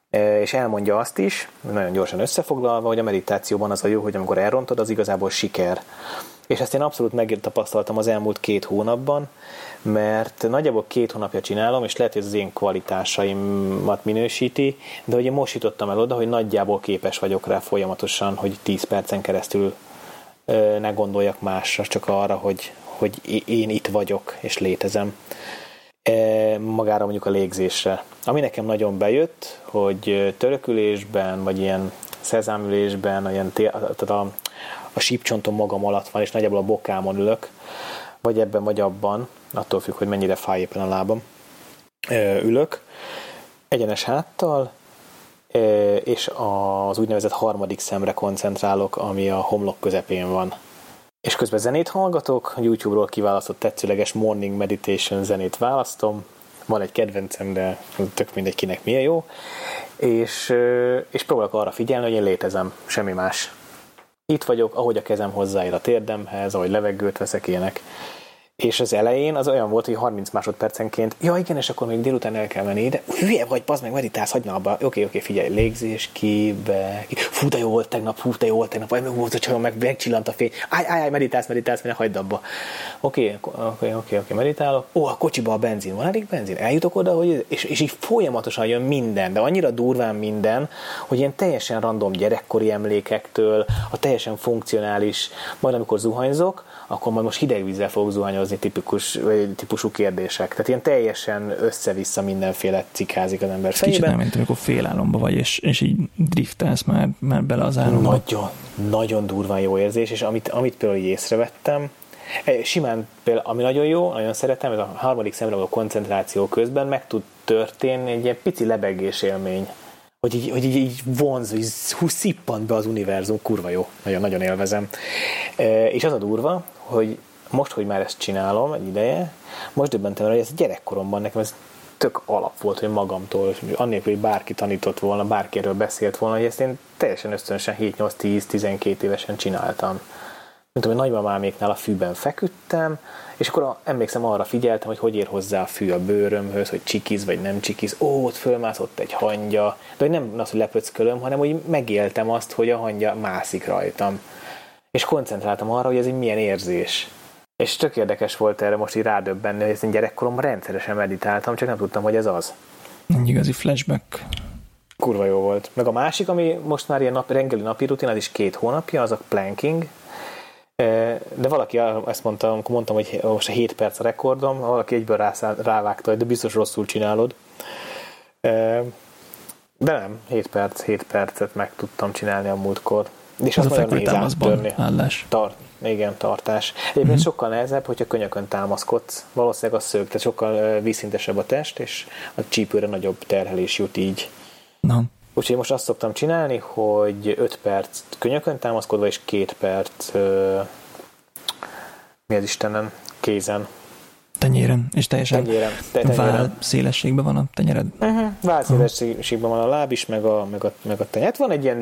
E, és elmondja azt is, nagyon gyorsan összefoglalva, hogy a meditációban az a jó, hogy amikor elrontod, az igazából siker. És ezt én abszolút megtapasztaltam az elmúlt két hónapban, mert nagyjából két hónapja csinálom, és lehet, hogy ez az én kvalitásaimat minősíti, de hogy én most jutottam el oda, hogy nagyjából képes vagyok rá folyamatosan, hogy 10 percen keresztül ne gondoljak másra, csak arra, hogy, hogy én itt vagyok, és létezem magára mondjuk a légzésre. Ami nekem nagyon bejött, hogy törökülésben, vagy ilyen szezámülésben, ilyen, tehát a, a sípcsontom magam alatt van, és nagyjából a bokámon ülök, vagy ebben, vagy abban, attól függ, hogy mennyire fáj éppen a lábam, ülök, egyenes háttal, és az úgynevezett harmadik szemre koncentrálok, ami a homlok közepén van. És közben zenét hallgatok, YouTube-ról kiválasztott tetszőleges morning meditation zenét választom, van egy kedvencem, de tök mindegy kinek milyen jó, és, és próbálok arra figyelni, hogy én létezem, semmi más. Itt vagyok, ahogy a kezem hozzáér a térdemhez, ahogy levegőt veszek, ilyenek. És az elején az olyan volt, hogy 30 másodpercenként, ja igen, és akkor még délután el kell menni, de hülye vagy, bazd meg, meditálsz, hagyd abba. Oké, okay, oké, okay, figyelj, légzés, ki, be, ki. Fú, de jó volt tegnap, fú, de jó volt tegnap, vagy meg volt a csajom, meg megcsillant a fény. Áj, áj, áj, meditálsz, meditálsz, ne hagyd abba. Oké, oké, oké, oké, meditálok. Ó, a kocsiba a benzin, van elég benzin? Eljutok oda, hogy, és, és így folyamatosan jön minden, de annyira durván minden, hogy ilyen teljesen random gyerekkori emlékektől, a teljesen funkcionális, majd amikor zuhanyzok, akkor majd most hideg vízzel fogok zuhanyozni tipikus, típusú kérdések. Tehát ilyen teljesen össze-vissza mindenféle cikázik az ember fejében. Kicsit nem, mint amikor félálomba vagy, és, és így driftelsz már, már bele az álomba. Nagyon, nagyon durván jó érzés, és amit, amit például észrevettem, eh, Simán például, ami nagyon jó, nagyon szeretem, ez a harmadik szemre a koncentráció közben meg tud történni egy ilyen pici lebegés élmény hogy így, hogy így, így vonz, hogy hú, szippant be az univerzum, kurva jó, nagyon-nagyon élvezem. E, és az a durva, hogy most, hogy már ezt csinálom egy ideje, most döbbentem hogy ez gyerekkoromban nekem ez tök alap volt, hogy magamtól, annélkül, hogy bárki tanított volna, bárki erről beszélt volna, hogy ezt én teljesen ösztönösen 7-8-10-12 évesen csináltam. Mint hogy nagymamáméknál a fűben feküdtem, és akkor emlékszem, arra figyeltem, hogy hogy ér hozzá a fű a bőrömhöz, hogy csikiz vagy nem csikiz. Ó, ott fölmászott egy hangya. De hogy nem az, hogy lepöckölöm, hanem hogy megéltem azt, hogy a hangya mászik rajtam. És koncentráltam arra, hogy ez egy milyen érzés. És tök érdekes volt erre most így rádöbbenni, hogy ezt gyerekkoromban rendszeresen meditáltam, csak nem tudtam, hogy ez az. Egy igazi flashback. Kurva jó volt. Meg a másik, ami most már ilyen nap, reggeli napi rutin, az is két hónapja, az a planking, de valaki ezt mondta, amikor mondtam, hogy most a 7 perc a rekordom, valaki egyből rászál, rávágta, hogy de biztos rosszul csinálod. De nem, 7 perc, 7 percet meg tudtam csinálni a múltkor. És az, az nagyon nehéz áttörni. Állás. Tart, igen, tartás. Egyébként mm-hmm. sokkal nehezebb, hogyha könyökön támaszkodsz. Valószínűleg a szög, tehát sokkal vízszintesebb a test, és a csípőre nagyobb terhelés jut így. Na. Úgyhogy most azt szoktam csinálni, hogy 5 perc könyökön támaszkodva, és 2 perc uh, mi az Istenem, kézen. Tenyéren, és teljesen tenyéren, te, vál szélességben van a tenyered? Uh-huh. Vál szélességben van a láb is, meg a, meg a, meg a tenyér. Hát van egy ilyen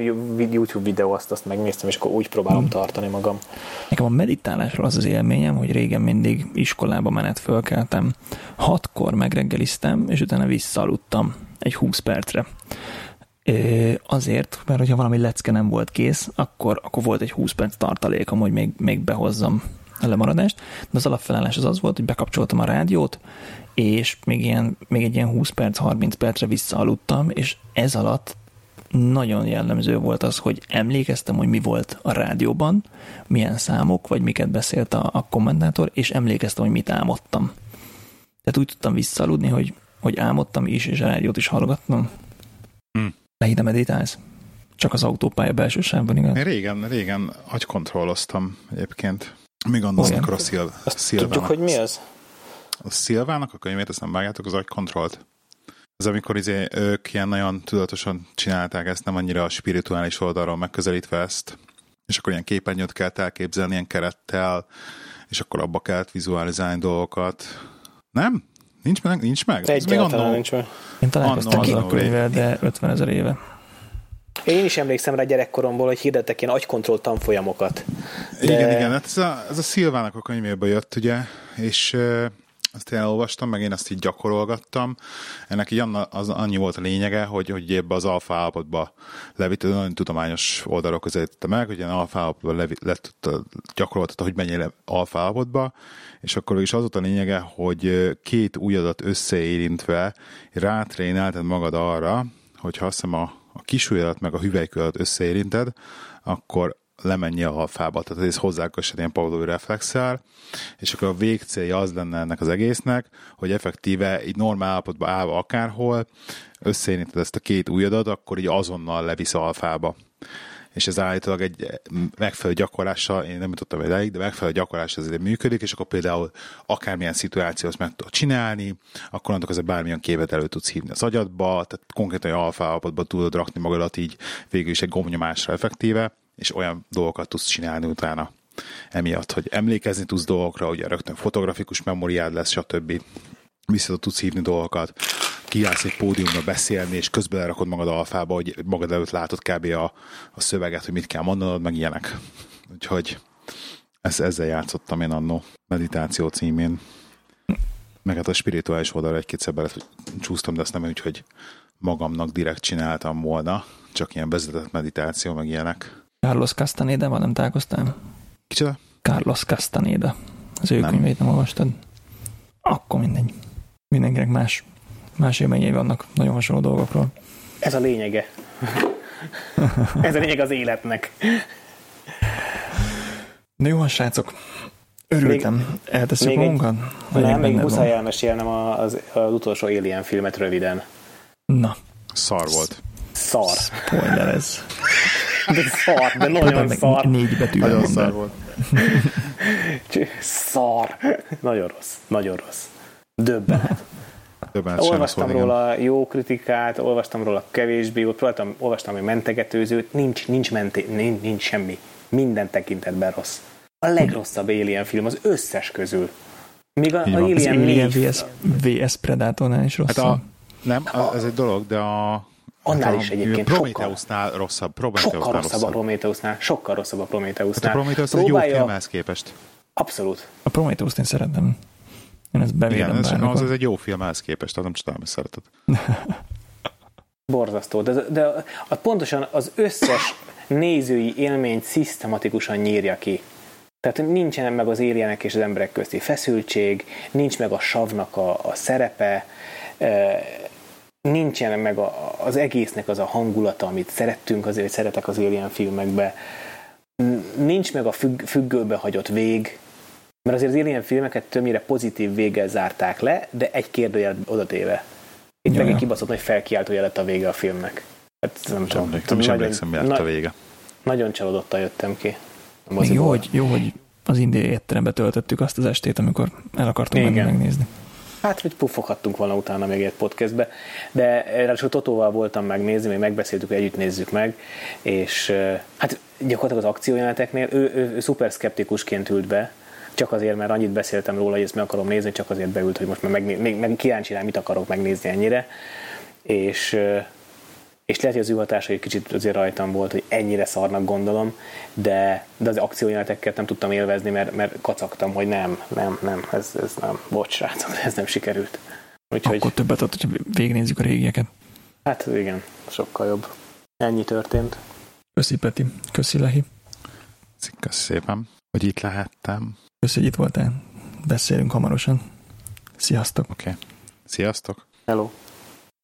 YouTube videó, azt, azt megnéztem, és akkor úgy próbálom hmm. tartani magam. Nekem a meditálásról az az élményem, hogy régen mindig iskolába menet fölkeltem, hatkor megreggeliztem, és utána visszaaludtam egy 20 percre. Azért, mert hogyha valami lecke nem volt kész, akkor, akkor volt egy 20 perc tartalékom, hogy még, még behozzam a lemaradást, de az alapfelállás az az volt, hogy bekapcsoltam a rádiót, és még, ilyen, még egy ilyen 20 perc, 30 percre visszaaludtam, és ez alatt nagyon jellemző volt az, hogy emlékeztem, hogy mi volt a rádióban, milyen számok, vagy miket beszélt a, a kommentátor, és emlékeztem, hogy mit álmodtam. Tehát úgy tudtam visszaaludni, hogy, hogy álmodtam is, és a rádiót is hallgattam. Hmm. Lehítem meditálsz? Csak az autópálya belső sávban, igaz? Én régen, régen agykontrolloztam egyébként. Még annak, amikor a Szil- Szilvának... Tudjuk, hogy mi az? A Szilvának a könyvét, ezt nem vágjátok, az agykontrollt. Ez amikor izé, ők ilyen nagyon tudatosan csinálták ezt, nem annyira a spirituális oldalról megközelítve ezt, és akkor ilyen képernyőt kell elképzelni, ilyen kerettel, és akkor abba kellett vizualizálni dolgokat. Nem? Nincs meg? Nincs meg? Egyáltalán nincs meg. Én találkoztam a könyvvel, de 50 ezer éve. Én is emlékszem rá gyerekkoromból, hogy hirdettek ilyen agykontroll tanfolyamokat. De... Igen, igen, hát ez a, ez a Szilvának a könyvéből jött, ugye, és ezt én elolvastam, meg én ezt így gyakorolgattam. Ennek így anna, az annyi volt a lényege, hogy, hogy ebbe az alfa állapotba levitt, nagyon tudományos oldalról közelítette meg, hogy ilyen alfa állapotba lett, gyakoroltatta, hogy menjél alfa állapotba, és akkor is az volt a lényege, hogy két új adat összeérintve rátrénáltad magad arra, hogyha azt hiszem a, a kisujjadat meg a hüvelykület összeérinted, akkor lemenni a alfába, tehát ez hozzákössed ilyen pavlói reflexel, és akkor a végcélja az lenne ennek az egésznek, hogy effektíve így normál állapotban állva akárhol, összeérinted ezt a két ujjadat, akkor így azonnal levisz alfába. És ez állítólag egy megfelelő gyakorlással, én nem jutottam elég, de megfelelő gyakorlás azért működik, és akkor például akármilyen szituációt meg tudod csinálni, akkor annak azért bármilyen képet elő tudsz hívni az agyadba, tehát konkrétan alfa állapotban tudod rakni magadat így végül is egy gombnyomásra effektíve, és olyan dolgokat tudsz csinálni utána emiatt, hogy emlékezni tudsz dolgokra, ugye rögtön fotografikus memóriád lesz, stb. Vissza tudsz hívni dolgokat, kiállsz egy pódiumra beszélni, és közben lerakod magad alfába, hogy magad előtt látod kb. A, a szöveget, hogy mit kell mondanod, meg ilyenek. Úgyhogy ez, ezzel játszottam én annó meditáció címén. Meg hát a spirituális oldalra egy-kétszer bele csúsztam, de azt nem úgy, hogy magamnak direkt csináltam volna, csak ilyen vezetett meditáció, meg ilyenek. Carlos Castaneda, van nem találkoztál? Kicsoda? Carlos Castaneda. Az ő nem. könyvét nem olvastad? Akkor mindegy. Mindenkinek más, más élményei vannak nagyon hasonló dolgokról. Ez a lényege. (laughs) Ez a lényeg az életnek. Na jó, srácok. Örültem. Még, Eltesszük magunkat? Nem, még muszáj elmesélnem az, az utolsó Alien filmet röviden. Na. Szar volt. Szar. Spoiler ez. De szar, de nagyon szar. Négy betű. Nagyon szar volt. (laughs) szar. Nagyon rossz. Nagyon rossz. Döbbenet. Olvastam róla igen. jó kritikát, olvastam róla kevésbé, ott próbáltam, olvastam egy mentegetőzőt, nincs, nincs, menté, nincs, nincs semmi. Minden tekintetben rossz. A legrosszabb Alien film az összes közül. Míg a, a Alien, az Alien VS, VS Predatornál is rossz. Hát a, nem, ez egy dolog, de a Annál hát is egyébként Prometheusnál sokkal, rosszabb. Prometheusnál sokkal rosszabb, rosszabb a Prometheusnál. Sokkal rosszabb a Prometheusnál. Hát a Prometheus Próbálja... egy jó filmhez képest. Abszolút. A Prometheus-t én szeretem. Én ezt bevédem Igen, ez, az, egy jó filmhez képest, tehát nem csodálom, hogy szereted. (laughs) Borzasztó, de, de a, pontosan az összes nézői élményt szisztematikusan nyírja ki. Tehát nincsen meg az éljenek és az emberek közti feszültség, nincs meg a savnak a, a szerepe, nincsen meg a, az egésznek az a hangulata, amit szerettünk, azért hogy szeretek az Alien filmekbe, nincs meg a függ, függőbe hagyott vég, mert azért az Alien filmeket többnyire pozitív véggel zárták le, de egy kérdőjel odatéve. Itt meg egy kibaszott nagy felkiáltó lett a vége a filmnek. Hát nem, tudom, nem, nem is emlékszem, mi lett a vége. Nagyon csalódottan jöttem ki. jó, hogy, jó, hogy az indiai étterembe töltöttük azt az estét, amikor el akartunk menni megnézni. Hát, hogy puffoghattunk volna utána még egy podcastbe, de ráadásul Totóval voltam megnézni, még megbeszéltük, együtt nézzük meg, és hát gyakorlatilag az akciójeleneteknél ő, ő, ő szuper szkeptikusként ült be, csak azért, mert annyit beszéltem róla, hogy ezt meg akarom nézni, csak azért beült, hogy most már meg, még, meg kíváncsi rá, mit akarok megnézni ennyire. És, és lehet, hogy az ő hatása egy kicsit azért rajtam volt, hogy ennyire szarnak gondolom, de, de az akciójeleneteket nem tudtam élvezni, mert, mert kacagtam, hogy nem, nem, nem, ez, ez nem, bocs, srácok, ez nem sikerült. Úgyhogy, Akkor többet ott, hogy végignézzük a régieket. Hát igen, sokkal jobb. Ennyi történt. Köszi Peti, köszi Lehi. Köszi szépen, hogy itt lehettem. Köszi, hogy itt voltál. Beszélünk hamarosan. Sziasztok. Oké. Okay. Sziasztok. Hello.